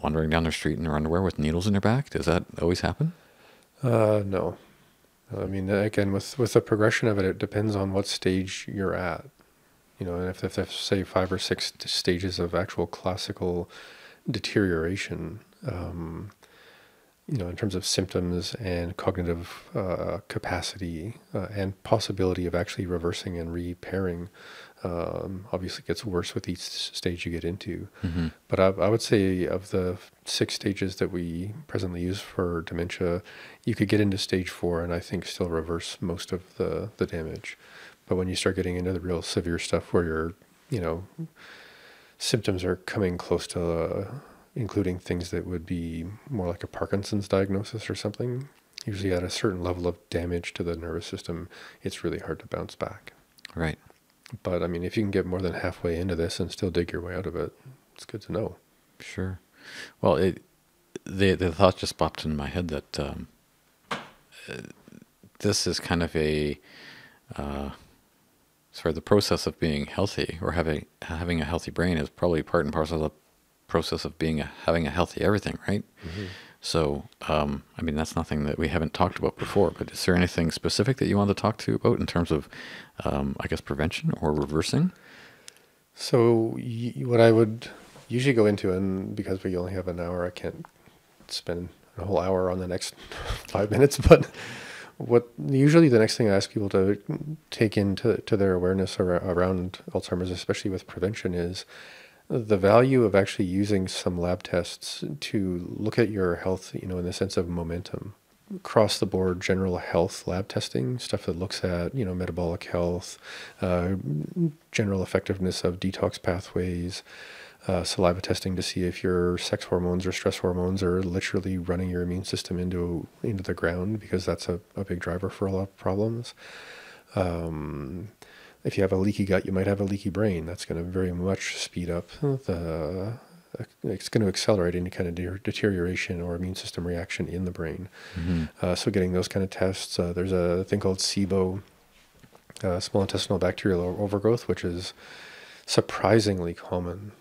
wandering down the street in their underwear with needles in their back? Does that always happen? Uh, no. I mean, again, with with the progression of it, it depends on what stage you're at. You know, and if, if there's say five or six stages of actual classical deterioration, um, you know, in terms of symptoms and cognitive uh, capacity uh, and possibility of actually reversing and repairing, um, obviously gets worse with each stage you get into. But I, I would say of the six stages that we presently use for dementia, you could get into stage four and I think still reverse most of the, the damage. But when you start getting into the real severe stuff where you're, you know, symptoms are coming close to, uh, including things that would be more like a Parkinson's diagnosis or something, usually at a certain level of damage to the nervous system, it's really hard to bounce back. Right. But I mean, if you can get more than halfway into this and still dig your way out of it, it's good to know. Sure. Well, it the the thought just popped in my head that um, uh, this is kind of a uh, sorry, the process of being healthy or having having a healthy brain is probably part and parcel of the process of being a, having a healthy everything, right? So, um, I mean, that's nothing that we haven't talked about before. But is there anything specific that you want to talk to about in terms of, um, I guess, prevention or reversing? So, y- what I would usually go into, and because we only have an hour, I can't spend a whole hour on the next *laughs* five minutes. But what usually the next thing I ask people to take into to their awareness ar- around Alzheimer's, especially with prevention, is the value of actually using some lab tests to look at your health, you know, in the sense of momentum. Across the board, general health lab testing, stuff that looks at, you know, metabolic health, uh, general effectiveness of detox pathways, uh, saliva testing to see if your sex hormones or stress hormones are literally running your immune system into into the ground because that's a, a big driver for a lot of problems. Um, if you have a leaky gut, you might have a leaky brain. That's going to very much speed up the. It's going to accelerate any kind of de- deterioration or immune system reaction in the brain. Uh, so, getting those kind of tests. Uh, there's a thing called SIBO, uh, small intestinal bacterial overgrowth, which is surprisingly common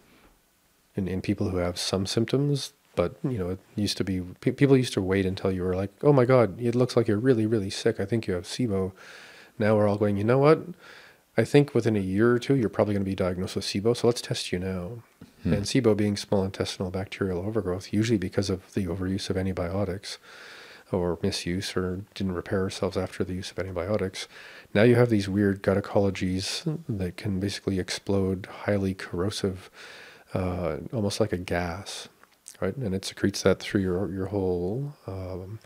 in, in people who have some symptoms. But you know, it used to be pe- people used to wait until you were like, "Oh my God, it looks like you're really, really sick. I think you have SIBO." Now we're all going, "You know what? I think within a year or two, you're probably going to be diagnosed with SIBO. So let's test you now." And SIBO being small intestinal bacterial overgrowth, usually because of the overuse of antibiotics or misuse or didn't repair ourselves after the use of antibiotics. Now you have these weird gut ecologies that can basically explode highly corrosive, uh, almost like a gas, right? And it secretes that through your your whole. Um,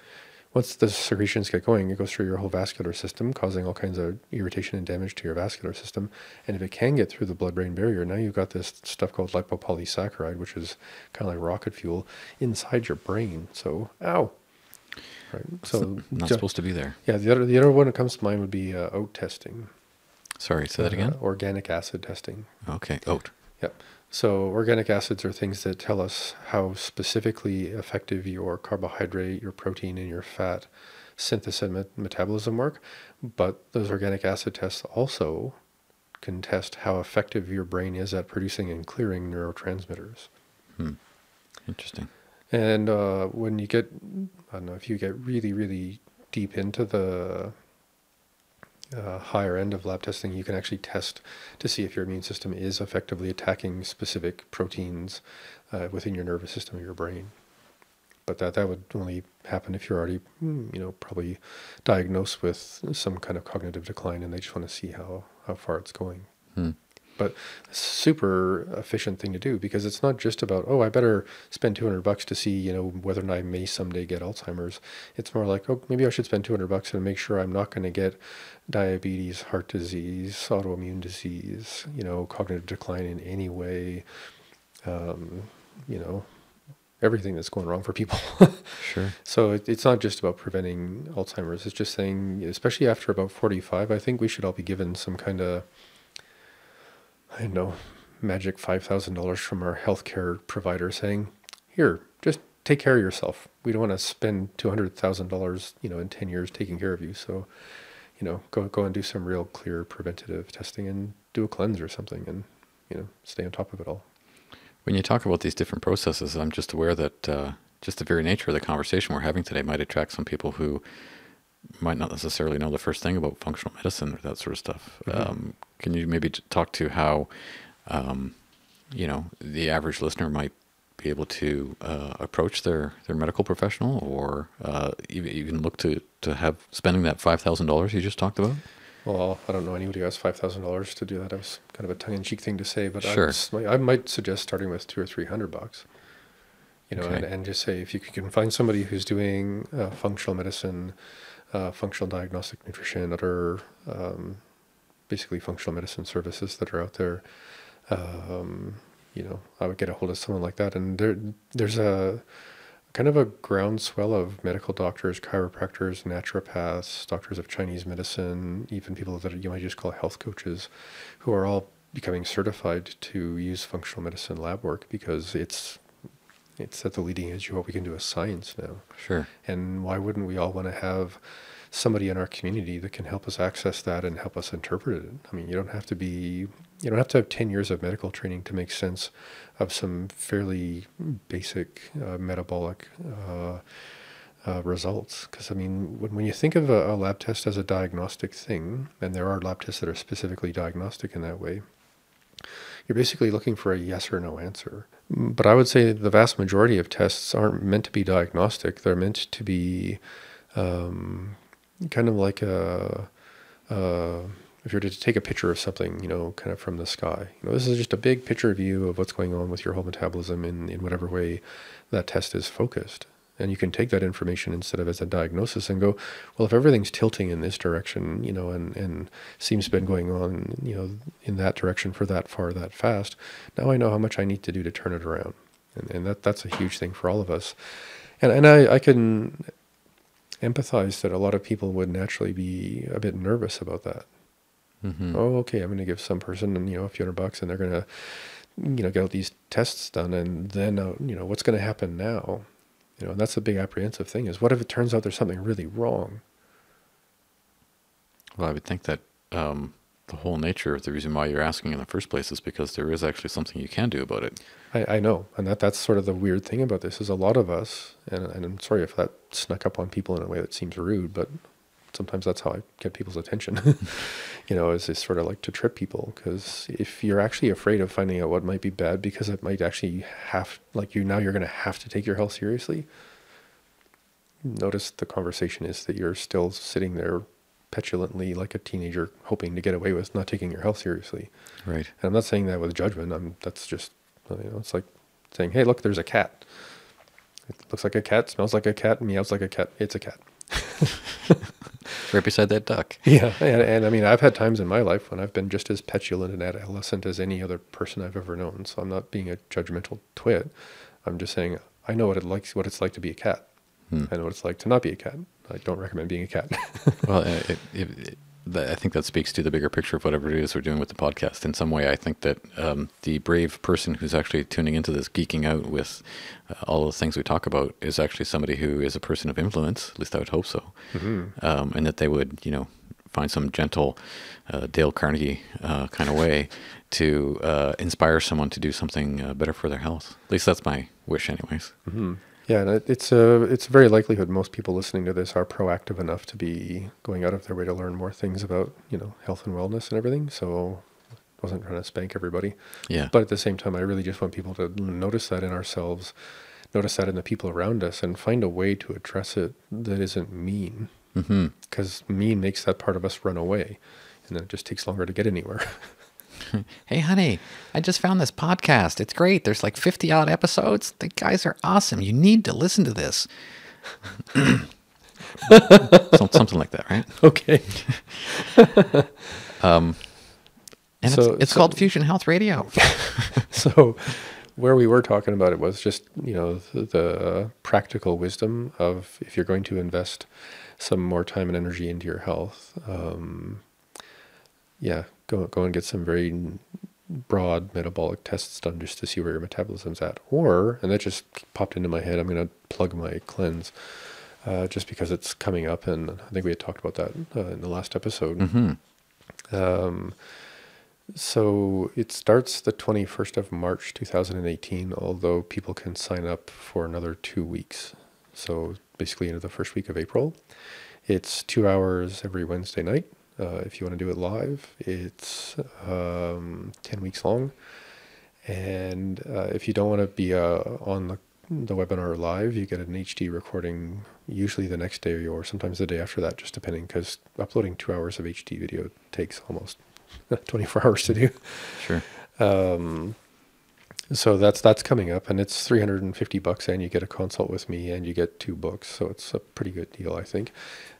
once the secretions get going, it goes through your whole vascular system, causing all kinds of irritation and damage to your vascular system. And if it can get through the blood-brain barrier, now you've got this stuff called lipopolysaccharide, which is kind of like rocket fuel inside your brain. So, ow. Right. So, Not ju- supposed to be there. yeah, the other the other one that comes to mind would be uh, oat testing. Sorry, say that uh, again. organic acid testing. Okay, oat. Yep. So organic acids are things that tell us how specifically effective your carbohydrate, your protein, and your fat synthesis and met- metabolism work. But those organic acid tests also can test how effective your brain is at producing and clearing neurotransmitters. Interesting. And uh, when you get, I don't know, if you get really, really deep into the uh, higher end of lab testing, you can actually test to see if your immune system is effectively attacking specific proteins uh, within your nervous system or your brain. But that, that would only happen if you're already, mm, you know, probably diagnosed with some kind of cognitive decline and they just want to see how, how far it's going Hmm. But super efficient thing to do because it's not just about oh I better spend 200 bucks to see you know whether or not I may someday get Alzheimer's. It's more like oh maybe I should spend 200 bucks and make sure I'm not going to get diabetes, heart disease, autoimmune disease, you know, cognitive decline in any way, um, you know, everything that's going wrong for people. *laughs* Sure. So it, it's not just about preventing Alzheimer's. It's just saying, especially after about 45, I think we should all be given some kind of, I don't know, magic five thousand dollars from our healthcare provider saying, "Here, just take care of yourself. We don't want to spend two hundred thousand dollars, you know, in ten years taking care of you. So, you know, go go and do some real clear preventative testing and do a cleanse or something, and you know, stay on top of it all." When you talk about these different processes, I'm just aware that uh, just the very nature of the conversation we're having today might attract some people who might not necessarily know the first thing about functional medicine or that sort of stuff. Mm-hmm. Um, can you maybe t- talk to how, um, you know, the average listener might be able to uh, approach their, their medical professional or uh, even, even look to, to have spending that $5,000 you just talked about? Well, I don't know anybody who has five thousand dollars to do that. That was kind of a tongue-in-cheek thing to say, but Sure. I, I might suggest starting with two or three hundred bucks. You know, and, and just say if you can find somebody who's doing uh, functional medicine, uh, functional diagnostic nutrition, other um, basically functional medicine services that are out there. Um, you know, I would get a hold of someone like that, and there there's a kind of a groundswell of medical doctors, chiropractors, naturopaths, doctors of Chinese medicine, even people that you might just call health coaches, who are all becoming certified to use functional medicine lab work because it's it's at the leading edge of what we can do as science now. Sure. And why wouldn't we all want to have somebody in our community that can help us access that and help us interpret it? I mean, you don't have to be, you don't have to have 10 years of medical training to make sense of some fairly basic uh, metabolic uh, uh, results. Because, I mean, when, when you think of a, a lab test as a diagnostic thing, and there are lab tests that are specifically diagnostic in that way, you're basically looking for a yes or no answer. But I would say the vast majority of tests aren't meant to be diagnostic. They're meant to be um, kind of like a, uh, if you were to take a picture of something, you know, kind of from the sky. You know, this is just a big picture view of what's going on with your whole metabolism in, in whatever way that test is focused. And you can take that information instead of as a diagnosis and go, well, if everything's tilting in this direction, you know, and, and seems to been going on, you know, in that direction for that far, that fast, now I know how much I need to do to turn it around. And, and that, that's a huge thing for all of us. And, and I, I can empathize that a lot of people would naturally be a bit nervous about that. hmm Oh, okay, I'm going to give some person, you know, a few hundred bucks and they're going to, you know, get all these tests done. And then, uh, you know, what's going to happen now? You know, and that's the big apprehensive thing is what if it turns out there's something really wrong? Well, I would think that um, the whole nature of the reason why you're asking in the first place is because there is actually something you can do about it. I, I know, and that that's sort of the weird thing about this is a lot of us, and, and I'm sorry if that snuck up on people in a way that seems rude, but sometimes that's how I get people's attention. *laughs* you know, is, is sort of like to trip people because if you're actually afraid of finding out what might be bad because it might actually have like you now you're going to have to take your health seriously. Notice the conversation is that you're still sitting there petulantly like a teenager hoping to get away with not taking your health seriously. Right. And I'm not saying that with judgment. I'm that's just uh, you know it's like saying, hey, look, there's a cat. It looks like a cat, smells like a cat, meows like a cat. It's a cat. *laughs* Right beside that duck. Yeah, and, and I mean, I've had times in my life when I've been just as petulant and adolescent as any other person I've ever known. So I'm not being a judgmental twit. I'm just saying I know what it likes, what it's like to be a cat. Hmm. I know what it's like to not be a cat. I don't recommend being a cat. *laughs* Well, it, it, it, I think that speaks to the bigger picture of whatever it is we're doing with the podcast. In some way, I think that um, the brave person who's actually tuning into this, geeking out with uh, all the things we talk about, is actually somebody who is a person of influence. At least I would hope so, um, and that they would, you know, find some gentle uh, Dale Carnegie uh, kind of way to uh, inspire someone to do something uh, better for their health. At least that's my wish, anyways. Yeah, and it's a it's a very likelihood most people listening to this are proactive enough to be going out of their way to learn more things about you know health and wellness and everything. So I wasn't trying to spank everybody, Yeah. but at the same time, I really just want people to notice that in ourselves, notice that in the people around us, and find a way to address it that isn't mean. Mm-hmm. Because mean makes that part of us run away, and then it just takes longer to get anywhere. *laughs* *laughs* Hey, honey, I just found this podcast. It's great. There's like 50 odd episodes. The guys are awesome. You need to listen to this. *laughs* Something like that, right? *laughs* okay. And So- it's, it's so- called Fusion Health Radio. so where we were talking about it was just you know the, the practical wisdom of if you're going to invest some more time and energy into your health um, yeah go go and get some very broad metabolic tests done just to see where your metabolism's at. Or, and that just popped into my head, I'm going to plug my cleanse uh, just because it's coming up. And I think we had talked about that uh, in the last episode. Mm-hmm. Um, so it starts the 21st of March 2018, although people can sign up for another two weeks. So basically into the first week of April. It's two hours every Wednesday night. Uh, if you want to do it live, it's um, 10 weeks long. And uh, if you don't want to be uh, on the, the webinar live, you get an HD recording usually the next day or sometimes the day after that, just depending, because uploading two hours of HD video takes almost *laughs* 24 hours to do. Sure. Um, so that's that's coming up, and it's 350 bucks, and you get a consult with me, and you get two books. So it's a pretty good deal, I think,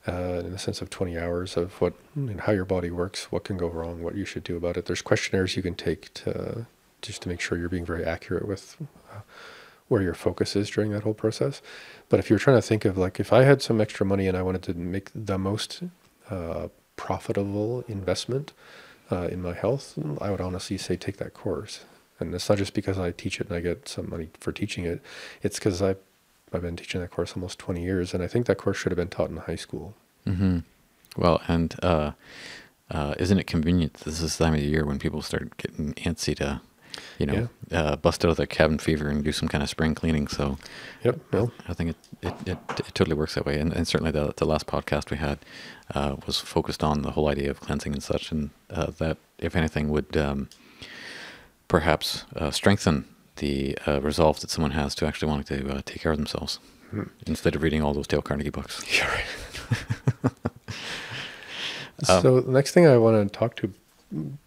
uh, in the sense of 20 hours of what and how your body works, what can go wrong, what you should do about it. There's questionnaires you can take to just to make sure you're being very accurate with uh, where your focus is during that whole process. But if you're trying to think of like if I had some extra money and I wanted to make the most uh, profitable investment uh, in my health, I would honestly say take that course. And it's not just because I teach it and I get some money for teaching it. It's because I I've been teaching that course almost 20 years, and I think that course should have been taught in high school. Mm-hmm. Well, and uh, uh, isn't it convenient? This is the time of the year when people start getting antsy to, you know, uh, bust out of their cabin fever and do some kind of spring cleaning. So, Yep. Well, I think it it, it, it totally works that way. And, and certainly the the last podcast we had uh, was focused on the whole idea of cleansing and such, and uh, that if anything would um, perhaps uh, strengthen the uh, resolve that someone has to actually wanting to uh, take care of themselves instead of reading all those Dale Carnegie books. *laughs* Yeah, right. *laughs* so the next thing I want to talk to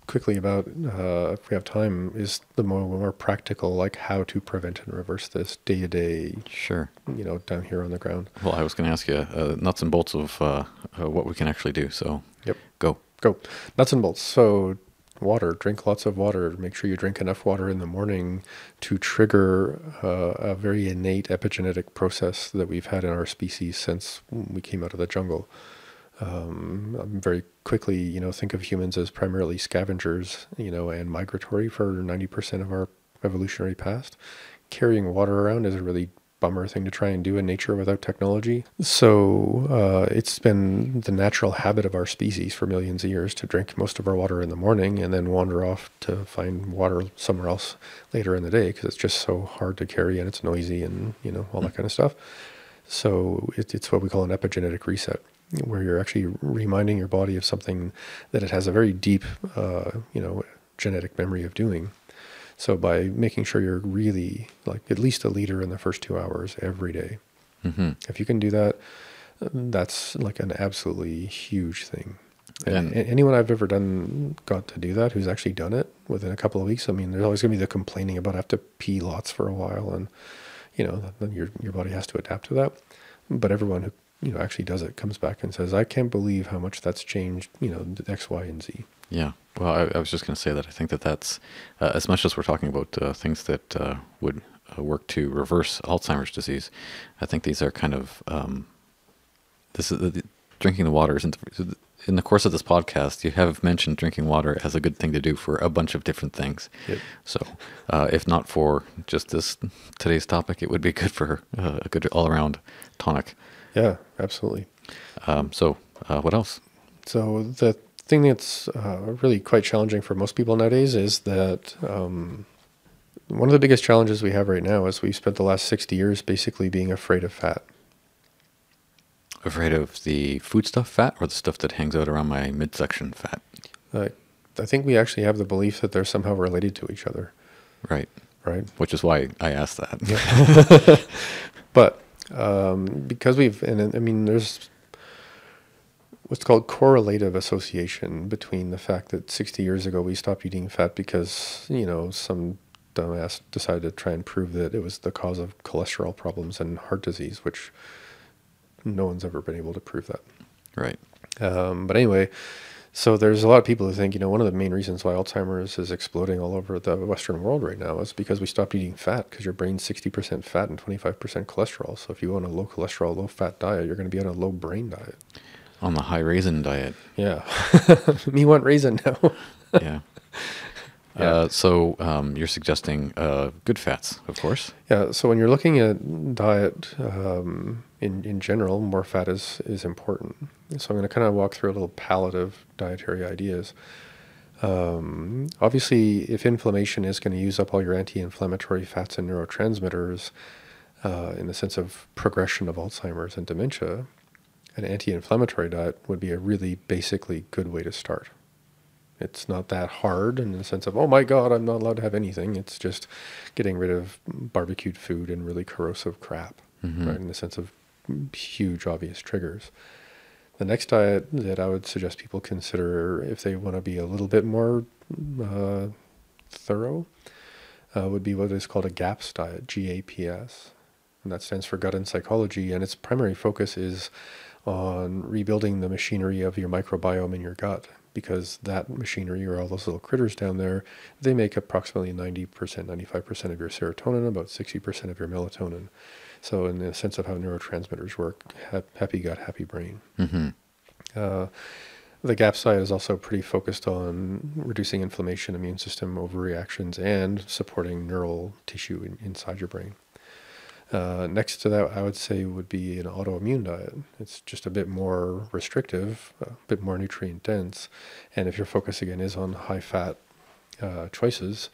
quickly about, uh, if we have time, is the more more practical, like how to prevent and reverse this day to day, Sure. you know, down here on the ground. Well, I was going to ask you uh, nuts and bolts of uh, uh, what we can actually do. So Yep. go. Go nuts and bolts. So water, drink lots of water. Make sure you drink enough water in the morning to trigger uh, a very innate epigenetic process that we've had in our species since we came out of the jungle. Um, very quickly, you know, think of humans as primarily scavengers, you know, and migratory for 90% of our evolutionary past. Carrying water around is a really bummer thing to try and do in nature without technology. So uh, it's been the natural habit of our species for millions of years to drink most of our water in the morning and then wander off to find water somewhere else later in the day because it's just so hard to carry and it's noisy and you know all that kind of stuff. So it, it's what we call an epigenetic reset, where you're actually reminding your body of something that it has a very deep, uh, you know, genetic memory of doing. So by making sure you're really like at least a liter in the first two hours every day, hmm if you can do that, that's like an absolutely huge thing. And, And- anyone I've ever done got to do that who's actually done it within a couple of weeks. I mean, there's always going to be the complaining about I have to pee lots for a while, and you know, then your your body has to adapt to that. But everyone who you know actually does it comes back and says, "I can't believe how much that's changed." You know, X, Y, and Z. Yeah. Well, I, I was just going to say that I think that that's uh, as much as we're talking about uh, things that uh, would uh, work to reverse Alzheimer's disease. I think these are kind of um, this is the, drinking the water isn't in the course of this podcast. You have mentioned drinking water as a good thing to do for a bunch of different things. Yep. So, uh, if not for just this today's topic, it would be good for uh, a good all around tonic. Yeah, absolutely. Um, so, uh, what else? So the thing that's uh, really quite challenging for most people nowadays is that um, one of the biggest challenges we have right now is we've spent the last 60 years basically being afraid of fat. Afraid of the food stuff fat or the stuff that hangs out around my midsection fat? Uh, I think we actually have the belief that they're somehow related to each other, Right. right? Which is why I asked that. *laughs* *laughs* But um, because we've, and I mean, there's what's called correlative association between the fact that 60 years ago we stopped eating fat because, you know, some dumbass decided to try and prove that it was the cause of cholesterol problems and heart disease, which no one's ever been able to prove that. right. Um, but anyway, so there's a lot of people who think, you know, one of the main reasons why Alzheimer's is exploding all over the Western world right now is because we stopped eating fat because your brain's 60% fat and 25% cholesterol. So if you go on a low cholesterol, low fat diet, you're going to be on a low brain diet. On the high raisin diet. Yeah. *laughs* Me want raisin now. Yeah. *laughs* Yeah. Uh, so um, you're suggesting uh, good fats, of course. Yeah, so when you're looking at diet um, in in general, more fat is is important. So I'm going to kind of walk through a little palette of dietary ideas. Um, obviously, if inflammation is going to use up all your anti-inflammatory fats and neurotransmitters, uh, in the sense of progression of Alzheimer's and dementia, an anti-inflammatory diet would be a really basically good way to start. It's not that hard in the sense of, oh my God, I'm not allowed to have anything. It's just getting rid of barbecued food and really corrosive crap, Mhm. right? In the sense of huge, obvious triggers. The next diet that I would suggest people consider if they want to be a little bit more uh, thorough uh, would be what is called a GAPS diet, G A P S. And that stands for gut and psychology. And its primary focus is on rebuilding the machinery of your microbiome in your gut because that machinery or all those little critters down there they make approximately 90% 95% of your serotonin about 60% of your melatonin. So in the sense of how neurotransmitters work ha- happy gut happy brain. Hmm uh, the GAPS diet is also pretty focused on reducing inflammation, immune system overreactions, and supporting neural tissue in, inside your brain. Uh, next to that, I would say would be an autoimmune diet. It's just a bit more restrictive, a bit more nutrient dense, and if your focus again is on high fat uh, choices,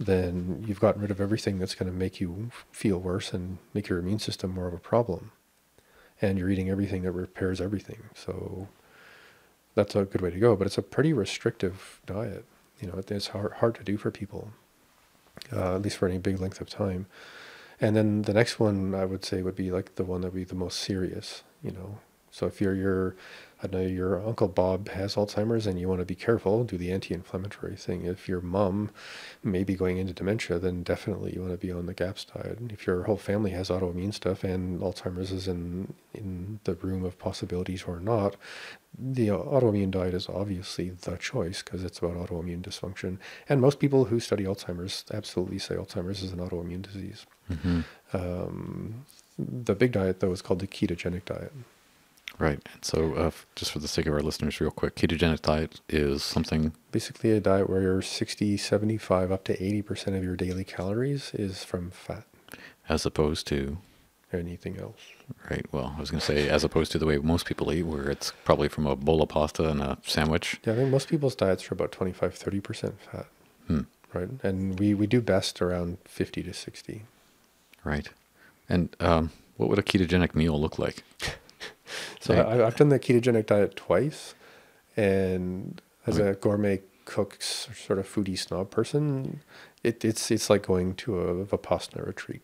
then you've gotten rid of everything that's going to make you feel worse and make your immune system more of a problem. And you're eating everything that repairs everything. So that's a good way to go. But it's a pretty restrictive diet. You know, it's hard, hard to do for people, uh, at least for any big length of time. And then the next one I would say would be like the one that would be the most serious. You know, so if you're your, I know your uncle Bob has Alzheimer's and you want to be careful, do the anti-inflammatory thing. If your mom may be going into dementia, then definitely you want to be on the GAPS diet. If your whole family has autoimmune stuff and Alzheimer's is in in the room of possibilities or not, the autoimmune diet is obviously the choice because it's about autoimmune dysfunction. And most people who study Alzheimer's absolutely say Alzheimer's is an autoimmune disease. hmm Um, the big diet, though, is called the ketogenic diet. Right. And so, uh, just for the sake of our listeners, real quick, ketogenic diet is something. Basically, a diet where your 60, 75, up to 80% of your daily calories is from fat as opposed to anything else. right well i was going to say as opposed to the way most people eat where it's probably from a bowl of pasta and a sandwich Yeah, I think most people's diets are about 25, 30% fat, hmm. right? And we, we do best around 50 to 60. right and um, what would a ketogenic meal look like *laughs* So Right. I, I've done the ketogenic diet twice, and as a gourmet cook, sort of foodie snob person, it, it's it's like going to a vipassana retreat.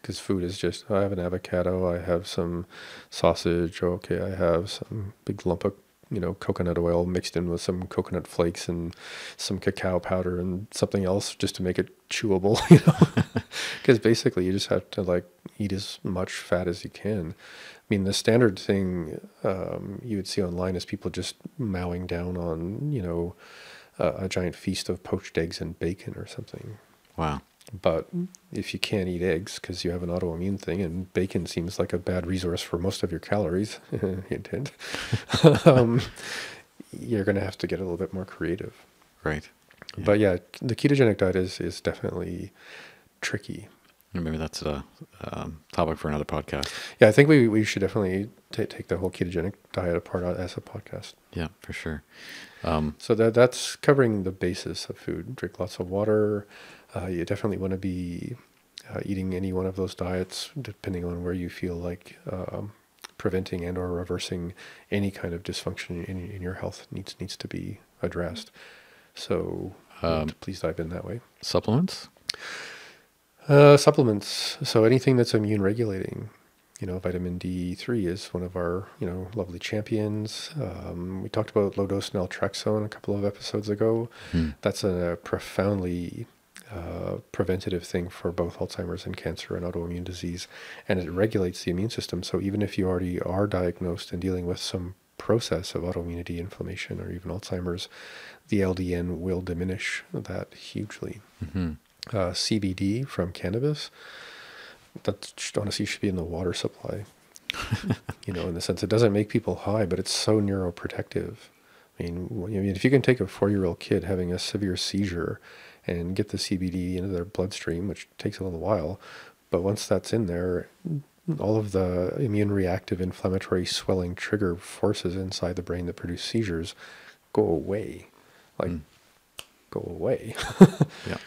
Because food is just, I have an avocado, I have some sausage, okay, I have some big lump of, you know, coconut oil mixed in with some coconut flakes and some cacao powder and something else just to make it chewable, *laughs* you know. Because basically you just have to like eat as much fat as you can. Mean, the standard thing um, you would see online is people just mowing down on, you know, a, a giant feast of poached eggs and bacon or something. wow But if you can't eat eggs because you have an autoimmune thing, and bacon seems like a bad resource for most of your calories, *laughs* hint, hint, *laughs* um, you're going to have to get a little bit more creative. right Yeah. But yeah, the ketogenic diet is, is definitely tricky. Maybe that's a um, topic for another podcast Yeah, I think we, we should definitely ta take the whole ketogenic diet apart as a podcast. yeah for sure um, So that that's covering the basis of food. Drink lots of water. Uh, you definitely want to be uh, eating any one of those diets, depending on where you feel like um, preventing and or reversing any kind of dysfunction in, in your health needs needs to be addressed. So Um, please dive in that way. supplements Uh, supplements. So anything that's immune regulating. You know, vitamin D3 is one of our, you know, lovely champions. Um, we talked about low dose naltrexone a couple of episodes ago. Hmm. That's a profoundly uh, preventative thing for both Alzheimer's and cancer and autoimmune disease. And it regulates the immune system. So even if you already are diagnosed and dealing with some process of autoimmunity, inflammation, or even Alzheimer's, the LDN will diminish that hugely hmm uh, CBD from cannabis, that honestly should be in the water supply. *laughs* you know, in the sense it doesn't make people high, but it's so neuroprotective I mean, I mean, if you can take a four-year-old kid having a severe seizure and get the CBD into their bloodstream, which takes a little while, but once that's in there, all of the immune reactive inflammatory swelling trigger forces inside the brain that produce seizures go away. Like, Mm. go away. *laughs* Yeah.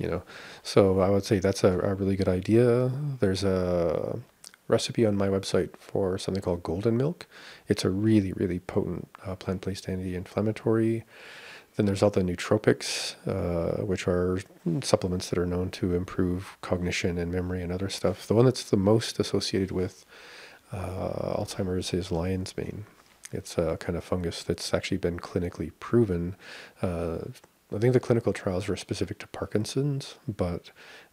You know? So i would say that's a, a really good idea. There's a recipe on my website for something called golden milk. It's a really really potent uh, plant-based anti-inflammatory. Then there's all the nootropics uh, which are supplements that are known to improve cognition and memory and other stuff. The one that's the most associated with uh, alzheimer's is lion's mane. It's a kind of fungus that's actually been clinically proven uh, I think the clinical trials were specific to Parkinson's, but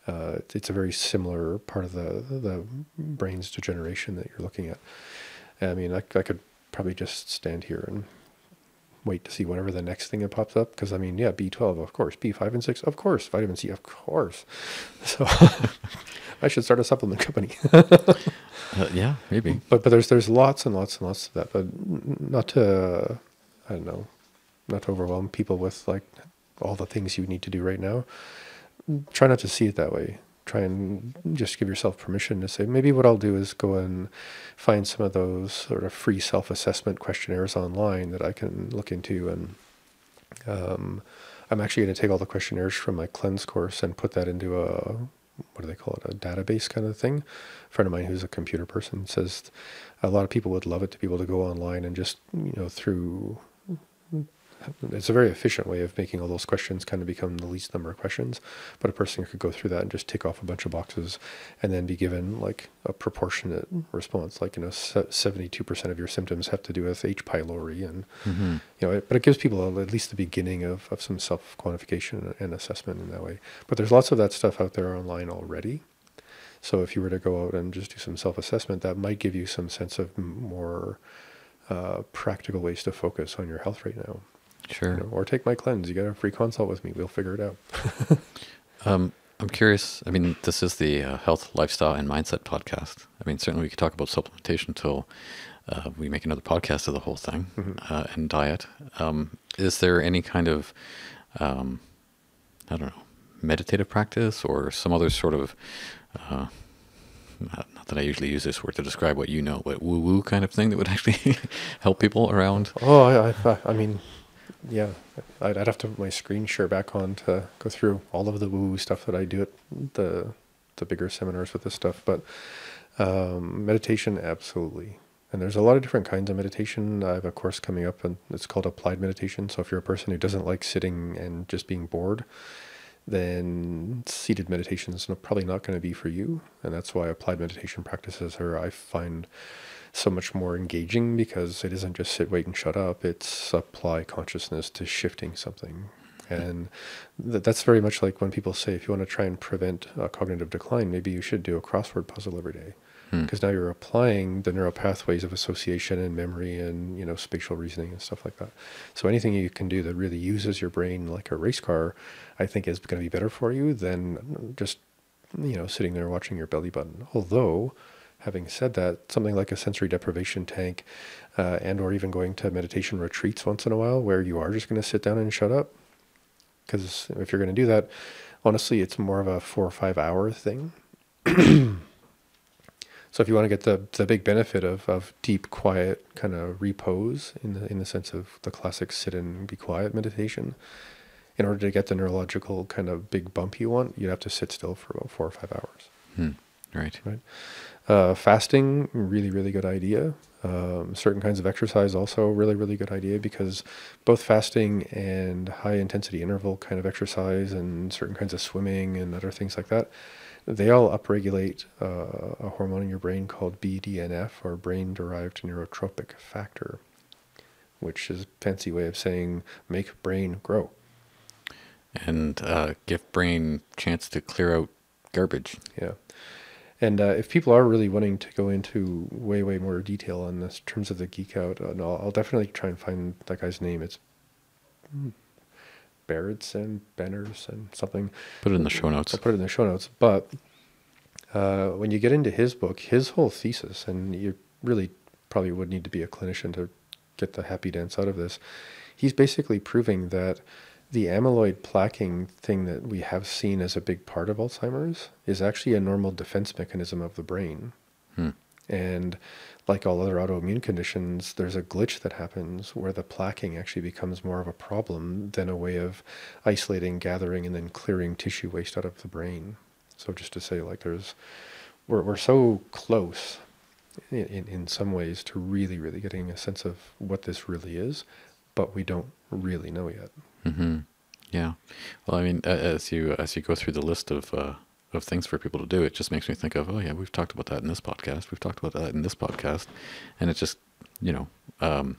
uh, it's a very similar part of the the brain's degeneration that you're looking at. I mean, I, I could probably just stand here and wait to see whatever the next thing that pops up. Because I mean, yeah, B12, of course, B5 and 6, of course, vitamin C, of course. *laughs* So *laughs* I should start a supplement company. Uh, yeah, maybe. *laughs* but but there's there's lots and lots and lots of that. But not to I don't know, not to overwhelm people with like all the things you need to do right now. Try not to see it that way. Try and just give yourself permission to say maybe what I'll do is go and find some of those sort of free self-assessment questionnaires online that I can look into and um, I'm actually going to take all the questionnaires from my cleanse course and put that into a what do they call it a database kind of thing. A friend of mine who's a computer person says a lot of people would love it to be able to go online and just you know through it's a very efficient way of making all those questions kind of become the least number of questions. But a person could go through that and just tick off a bunch of boxes and then be given like a proportionate response. Like, you know, 72% of your symptoms have to do with H. pylori. And, hmm you know, it, but it gives people at least the beginning of, of some self quantification and assessment in that way. But there's lots of that stuff out there online already. So if you were to go out and just do some self assessment, that might give you some sense of more uh, practical ways to focus on your health right now Sure. you know, or take my cleanse. You get a free consult with me. We'll figure it out. *laughs* *laughs* Um, I'm curious. I mean, this is the uh, health, lifestyle, and mindset podcast. I mean, certainly we could talk about supplementation until uh, we make another podcast of the whole thing Mhm. uh, and diet. Um, is there any kind of, um, I don't know, meditative practice or some other sort of, uh, not not that I usually use this word to describe what you know, but woo woo kind of thing that would *laughs* actually help people around? Oh, I, I, I mean, yeah, I'd, I'd have to put my screen share back on to go through all of the woo stuff that I do at the the bigger seminars with this stuff. But um, meditation, absolutely. And there's a lot of different kinds of meditation. I have a course coming up, and it's called applied meditation. So if you're a person who doesn't like sitting and just being bored, then seated meditation is probably not going to be for you. And that's why applied meditation practices are, I find, so much more engaging because it isn't just sit, wait, and shut up. It's apply consciousness to shifting something. And th- that's very much like when people say, if you want to try and prevent uh, cognitive decline, maybe you should do a crossword puzzle every day Hmm. because now you're applying the neural pathways of association and memory and you know spatial reasoning and stuff like that. So anything you can do that really uses your brain like a race car, I think is going to be better for you than just you know sitting there watching your belly button. Although, having said that, something like a sensory deprivation tank, uh, and or even going to meditation retreats once in a while where you are just going to sit down and shut up, because if you're going to do that, honestly, it's more of a four or five hour thing. *clears throat* So if you want to get the the big benefit of, of deep, quiet kind of repose in the in the sense of the classic sit and be quiet meditation, in order to get the neurological kind of big bump you want, you'd have to sit still for about four or five hours. Hmm. Right. Right. Uh, fasting, really, really good idea. Um, certain kinds of exercise, also really, really good idea because both fasting and high intensity interval kind of exercise and certain kinds of swimming and other things like that, they all upregulate uh, a hormone in your brain called BDNF or brain derived neurotrophic factor, which is a fancy way of saying make brain grow. And uh, give brain chance to clear out garbage. Yeah. And uh, if people are really wanting to go into way, way more detail on this in terms of the geek out, uh, no, I'll definitely try and find that guy's name. It's hmm, Barrettson, Benners, and something. Put it in the show notes. I'll put it in the show notes. But uh, when you get into his book, his whole thesis, and you really probably would need to be a clinician to get the happy dance out of this, he's basically proving that the amyloid plaquing thing that we have seen as a big part of Alzheimer's is actually a normal defense mechanism of the brain. Hmm. And like all other autoimmune conditions, there's a glitch that happens where the plaquing actually becomes more of a problem than a way of isolating, gathering, and then clearing tissue waste out of the brain. So just to say, like, there's we're we're so close in, in, in some ways to really, really getting a sense of what this really is, but we don't really know yet. Mm-hmm. Yeah. Well, I mean, as you as you go through the list of uh, of things for people to do, it just makes me think of, oh yeah, we've talked about that in this podcast. We've talked about that in this podcast, and it's just, you know, um,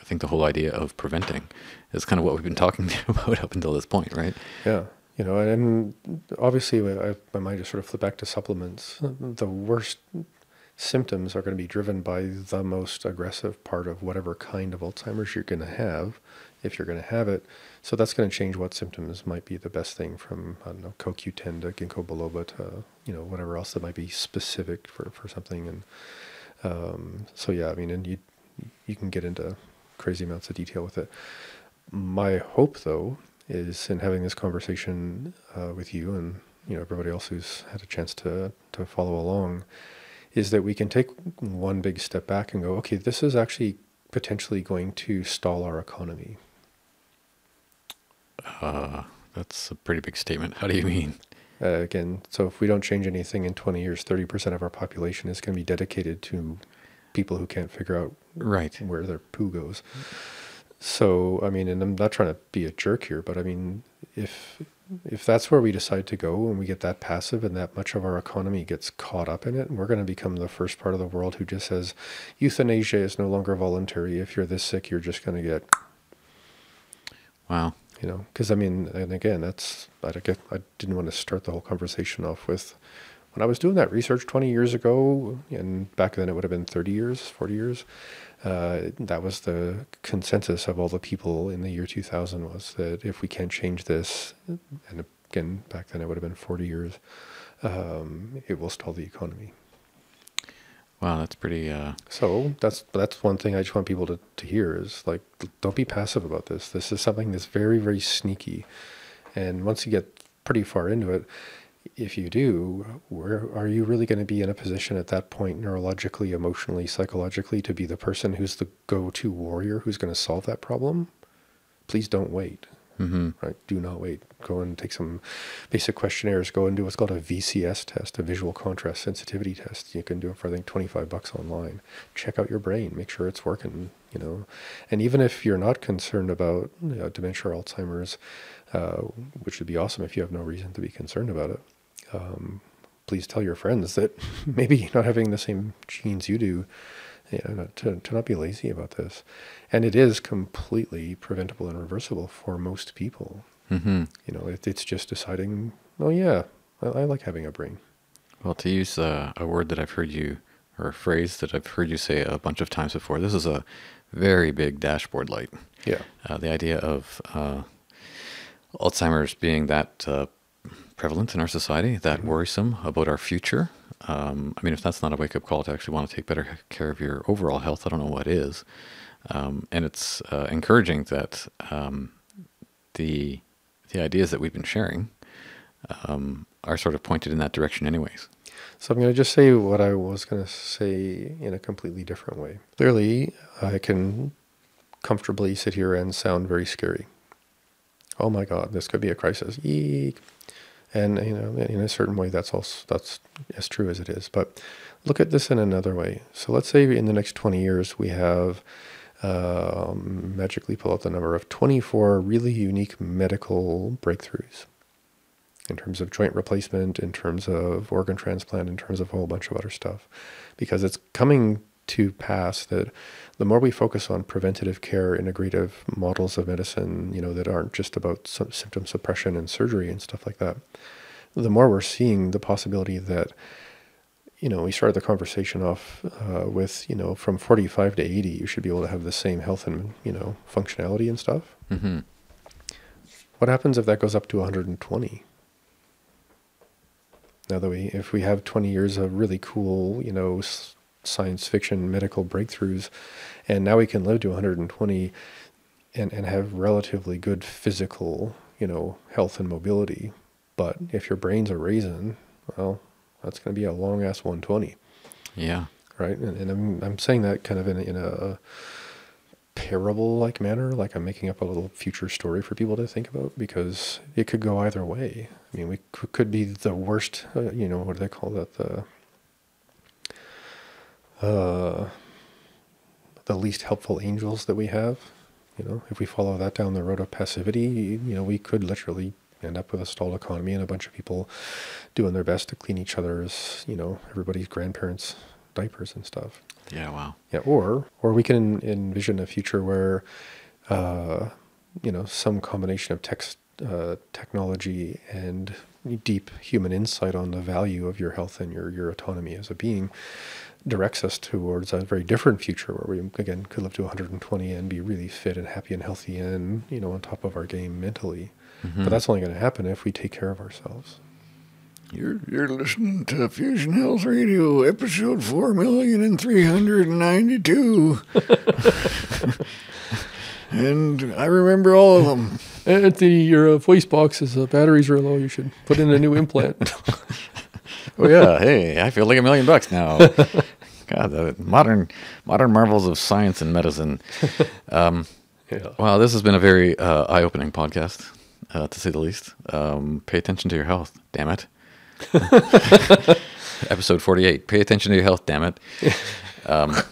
I think the whole idea of preventing is kind of what we've been talking *laughs* about up until this point, right? Yeah, you know, and obviously, I, I might just sort of flip back to supplements. The worst symptoms are going to be driven by the most aggressive part of whatever kind of Alzheimer's you're going to have, if you're going to have it. So that's going to change what symptoms might be the best thing from, I don't know, CoQ10 to ginkgo biloba to, you know, whatever else that might be specific for, for something. And um, so, yeah, I mean, and you, you can get into crazy amounts of detail with it. My hope, though, is in having this conversation uh, with you and you know everybody else who's had a chance to to follow along, is that we can take one big step back and go, okay, this is actually potentially going to stall our economy. Uh, that's a pretty big statement. How do you mean? Uh, again, so if we don't change anything in 20 years, 30% of our population is going to be dedicated to people who can't figure out Right. where their poo goes. So, I mean, and I'm not trying to be a jerk here, but I mean, if if that's where we decide to go and we get that passive and that much of our economy gets caught up in it, we're going to become the first part of the world who just says euthanasia is no longer voluntary. If you're this sick, you're just going to get, Wow. You know, because I mean, and again, that's I get, I didn't want to start the whole conversation off with when I was doing that research 20 years ago, and back then it would have been 30 years, 40 years. Uh, that was the consensus of all the people in the year 2000 was that if we can't change this, and again back then it would have been 40 years, um, it will stall the economy. Wow, that's pretty. Uh, So that's that's one thing I just want people to, to hear is like don't be passive about this. This is something that's very very sneaky, and once you get pretty far into it, if you do, where are you really going to be in a position at that point, neurologically, emotionally, psychologically, to be the person who's the go-to warrior who's going to solve that problem? Please don't wait. Hmm Right? Do not wait. Go and take some basic questionnaires. Go and do what's called a VCS test, a visual contrast sensitivity test. You can do it for I think 25 bucks online. Check out your brain. Make sure it's working. You know, and even if you're not concerned about you know, dementia or Alzheimer's, uh, which would be awesome if you have no reason to be concerned about it. Um, please tell your friends that *laughs* maybe not having the same genes you do, you know, to, to not be lazy about this. And it is completely preventable and reversible for most people. hmm You know, it, it's just deciding, oh yeah, I, I like having a brain. Well, to use uh, a word that I've heard you, or a phrase that I've heard you say a bunch of times before, this is a very big dashboard light. Yeah. Uh, the idea of uh, Alzheimer's being that uh, prevalent in our society, that worrisome about our future. Um, I mean, if that's not a wake up call to actually want to take better care of your overall health, I don't know what is. Um, and it's uh, encouraging that um, the the ideas that we've been sharing um, are sort of pointed in that direction, anyways. So I'm going to just say what I was going to say in a completely different way. Clearly, I can comfortably sit here and sound very scary. Oh my God, this could be a crisis. Eek. And you know, in a certain way, that's also that's as true as it is. But look at this in another way. So let's say in the next 20 years we have um, magically pull out the number of 24 really unique medical breakthroughs in terms of joint replacement, in terms of organ transplant, in terms of a whole bunch of other stuff. Because it's coming to pass that the more we focus on preventative care, integrative models of medicine, you know, that aren't just about symptom suppression and surgery and stuff like that, the more we're seeing the possibility that, you know, we started the conversation off uh, with, you know, from 45 to 80, you should be able to have the same health and, you know, functionality and stuff. hmm What happens if that goes up to 120? Now that we, if we have 20 years of really cool, you know, s- science fiction medical breakthroughs, and now we can live to 120, and and have relatively good physical, you know, health and mobility. But if your brain's a raisin, well, that's going to be a long ass 120 Yeah. right? And, and I'm I'm saying that kind of in a, in a parable like manner, like I'm making up a little future story for people to think about because it could go either way. I mean, we could, could be the worst. Uh, you know, what do they call that? The uh, the least helpful angels that we have. You know, if we follow that down the road of passivity, you know, we could literally end up with a stalled economy and a bunch of people doing their best to clean each other's, you know, everybody's grandparents' diapers and stuff. Yeah. Wow. Yeah, or or we can envision a future where, uh, you know, some combination of text, uh, technology and deep human insight on the value of your health and your your autonomy as a being directs us towards a very different future where we again could live to 120 and be really fit and happy and healthy and you know on top of our game mentally. But that's only going to happen if we take care of ourselves. You're you're listening to Fusion Health Radio, episode four million and three hundred and ninety-two. *laughs* and I remember all of them. Anthony, your uh, voice box's uh, batteries are low. You should put in a new implant. *laughs* Oh yeah, hey, I feel like a million bucks now. *laughs* God, the modern modern marvels of science and medicine. *laughs* Um, yeah. wow, this has been a very uh, eye-opening podcast, uh, to say the least. Um, pay attention to your health, damn it. *laughs* Episode forty-eight. Pay attention to your health, damn it. *laughs* Um, what,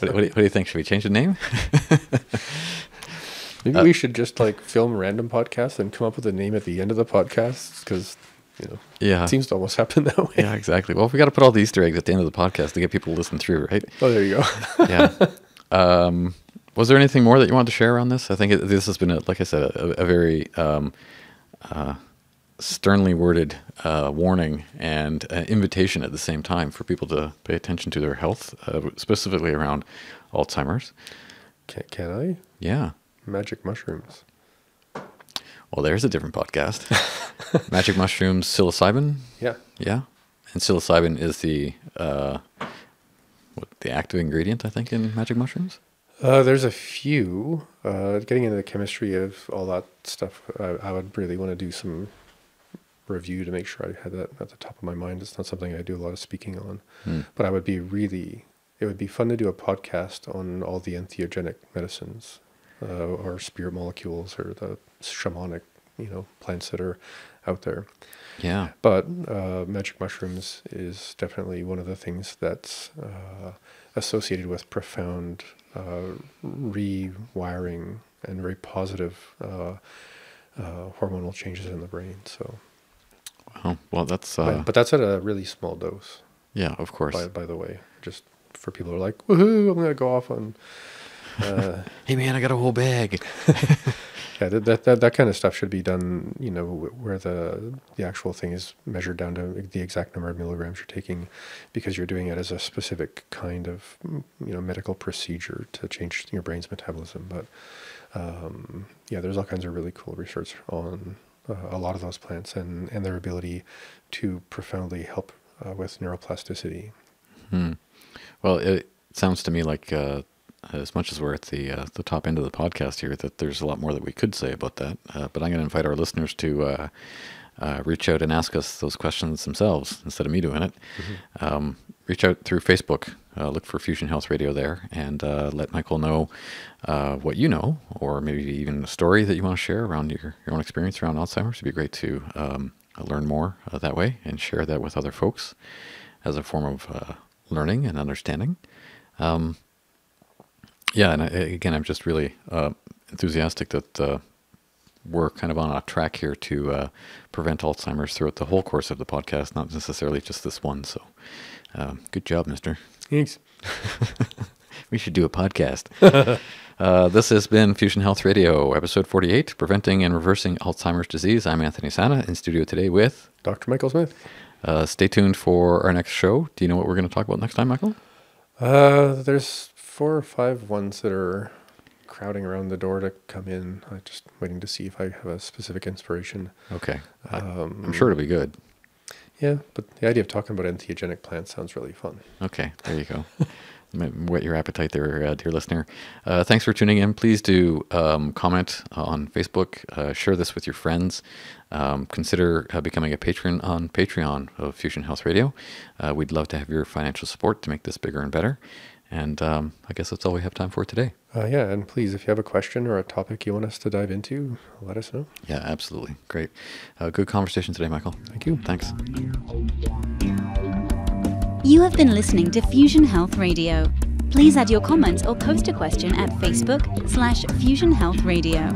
what, do you, what do you think? Should we change the name? Maybe we should just like film random podcasts and come up with a name at the end of the podcast because you know Yeah. it seems to almost happen that way. Yeah, exactly. Well, we got to put all the Easter eggs at the end of the podcast to get people to listen through, right? Oh, there you go. *laughs* Yeah. um, was there anything more that you wanted to share on this? I think it, this has been, a, like I said, a, a very um, uh, sternly worded uh, warning and uh, invitation at the same time for people to pay attention to their health, uh, specifically around Alzheimer's. can, can I? Yeah. Magic mushrooms. Well, there's a different podcast. *laughs* Magic mushrooms, psilocybin. Yeah. Yeah, and psilocybin is the uh, what the active ingredient I think in magic mushrooms. Uh, there's a few. Uh, getting into the chemistry of all that stuff, I, I would really want to do some review to make sure I had that at the top of my mind. It's not something I do a lot of speaking on, Hmm. but I would be really. It would be fun to do a podcast on all the entheogenic medicines, uh, or spirit molecules, or the shamanic, you know, plants that are out there. Yeah, But uh, magic mushrooms is definitely one of the things that's uh, associated with profound uh, rewiring and very positive uh, uh, hormonal changes in the brain. So, well, well that's but, uh, but that's at a really small dose. yeah, of course. By by the way, just for people who are like, woohoo, I'm gonna go off on. Uh, *laughs* Hey man, I got a whole bag. *laughs* Yeah, that, that that that kind of stuff should be done. You know, where the the actual thing is measured down to the exact number of milligrams you're taking, because you're doing it as a specific kind of mm, you know medical procedure to change your brain's metabolism. But um, yeah, there's all kinds of really cool research on uh, a lot of those plants and and their ability to profoundly help uh, with neuroplasticity. Hmm. Well, it sounds to me like uh, as much as we're at the uh, the top end of the podcast here, that there's a lot more that we could say about that. Uh, but I'm going to invite our listeners to uh, uh, reach out and ask us those questions themselves instead of me doing it. Um, reach out through Facebook. Uh, look for Fusion Health Radio there, and uh, let Michael know uh, what you know, or maybe even a story that you want to share around your, your own experience around Alzheimer's. It'd be great to um, learn more uh, that way and share that with other folks as a form of uh, learning and understanding. Um, yeah, and I, again, I'm just really uh, enthusiastic that uh, we're kind of on a track here to uh, prevent Alzheimer's throughout the whole course of the podcast, not necessarily just this one. So, um, good job, Mister. Thanks. *laughs* We should do a podcast. *laughs* uh, this has been Fusion Health Radio, episode 48, Preventing and Reversing Alzheimer's Disease. I'm Anthony Sana in studio today with. Dr. Michael Smith. Uh, stay tuned for our next show. Do you know what we're going to talk about next time, Michael? Uh, there's four or five ones that are crowding around the door to come in. I'm just waiting to see if I have a specific inspiration. Okay. Um, I'm sure it'll be good. Yeah, but the idea of talking about entheogenic plants sounds really fun. Okay, there you go. *laughs* whet your appetite there, uh, dear listener. Uh, thanks for tuning in. Please do um, comment on Facebook, uh, share this with your friends. Um, consider uh, becoming a patron on Patreon of Fusion Health Radio. Uh, we'd love to have your financial support to make this bigger and better. And um, I guess that's all we have time for today. Uh, yeah, and please, if you have a question or a topic you want us to dive into, let us know. Yeah, absolutely. Great. good conversation today, Michael. Thank you. Thanks. You have been listening to Fusion Health Radio. Please add your comments or post a question at Facebook slash Fusion Health Radio.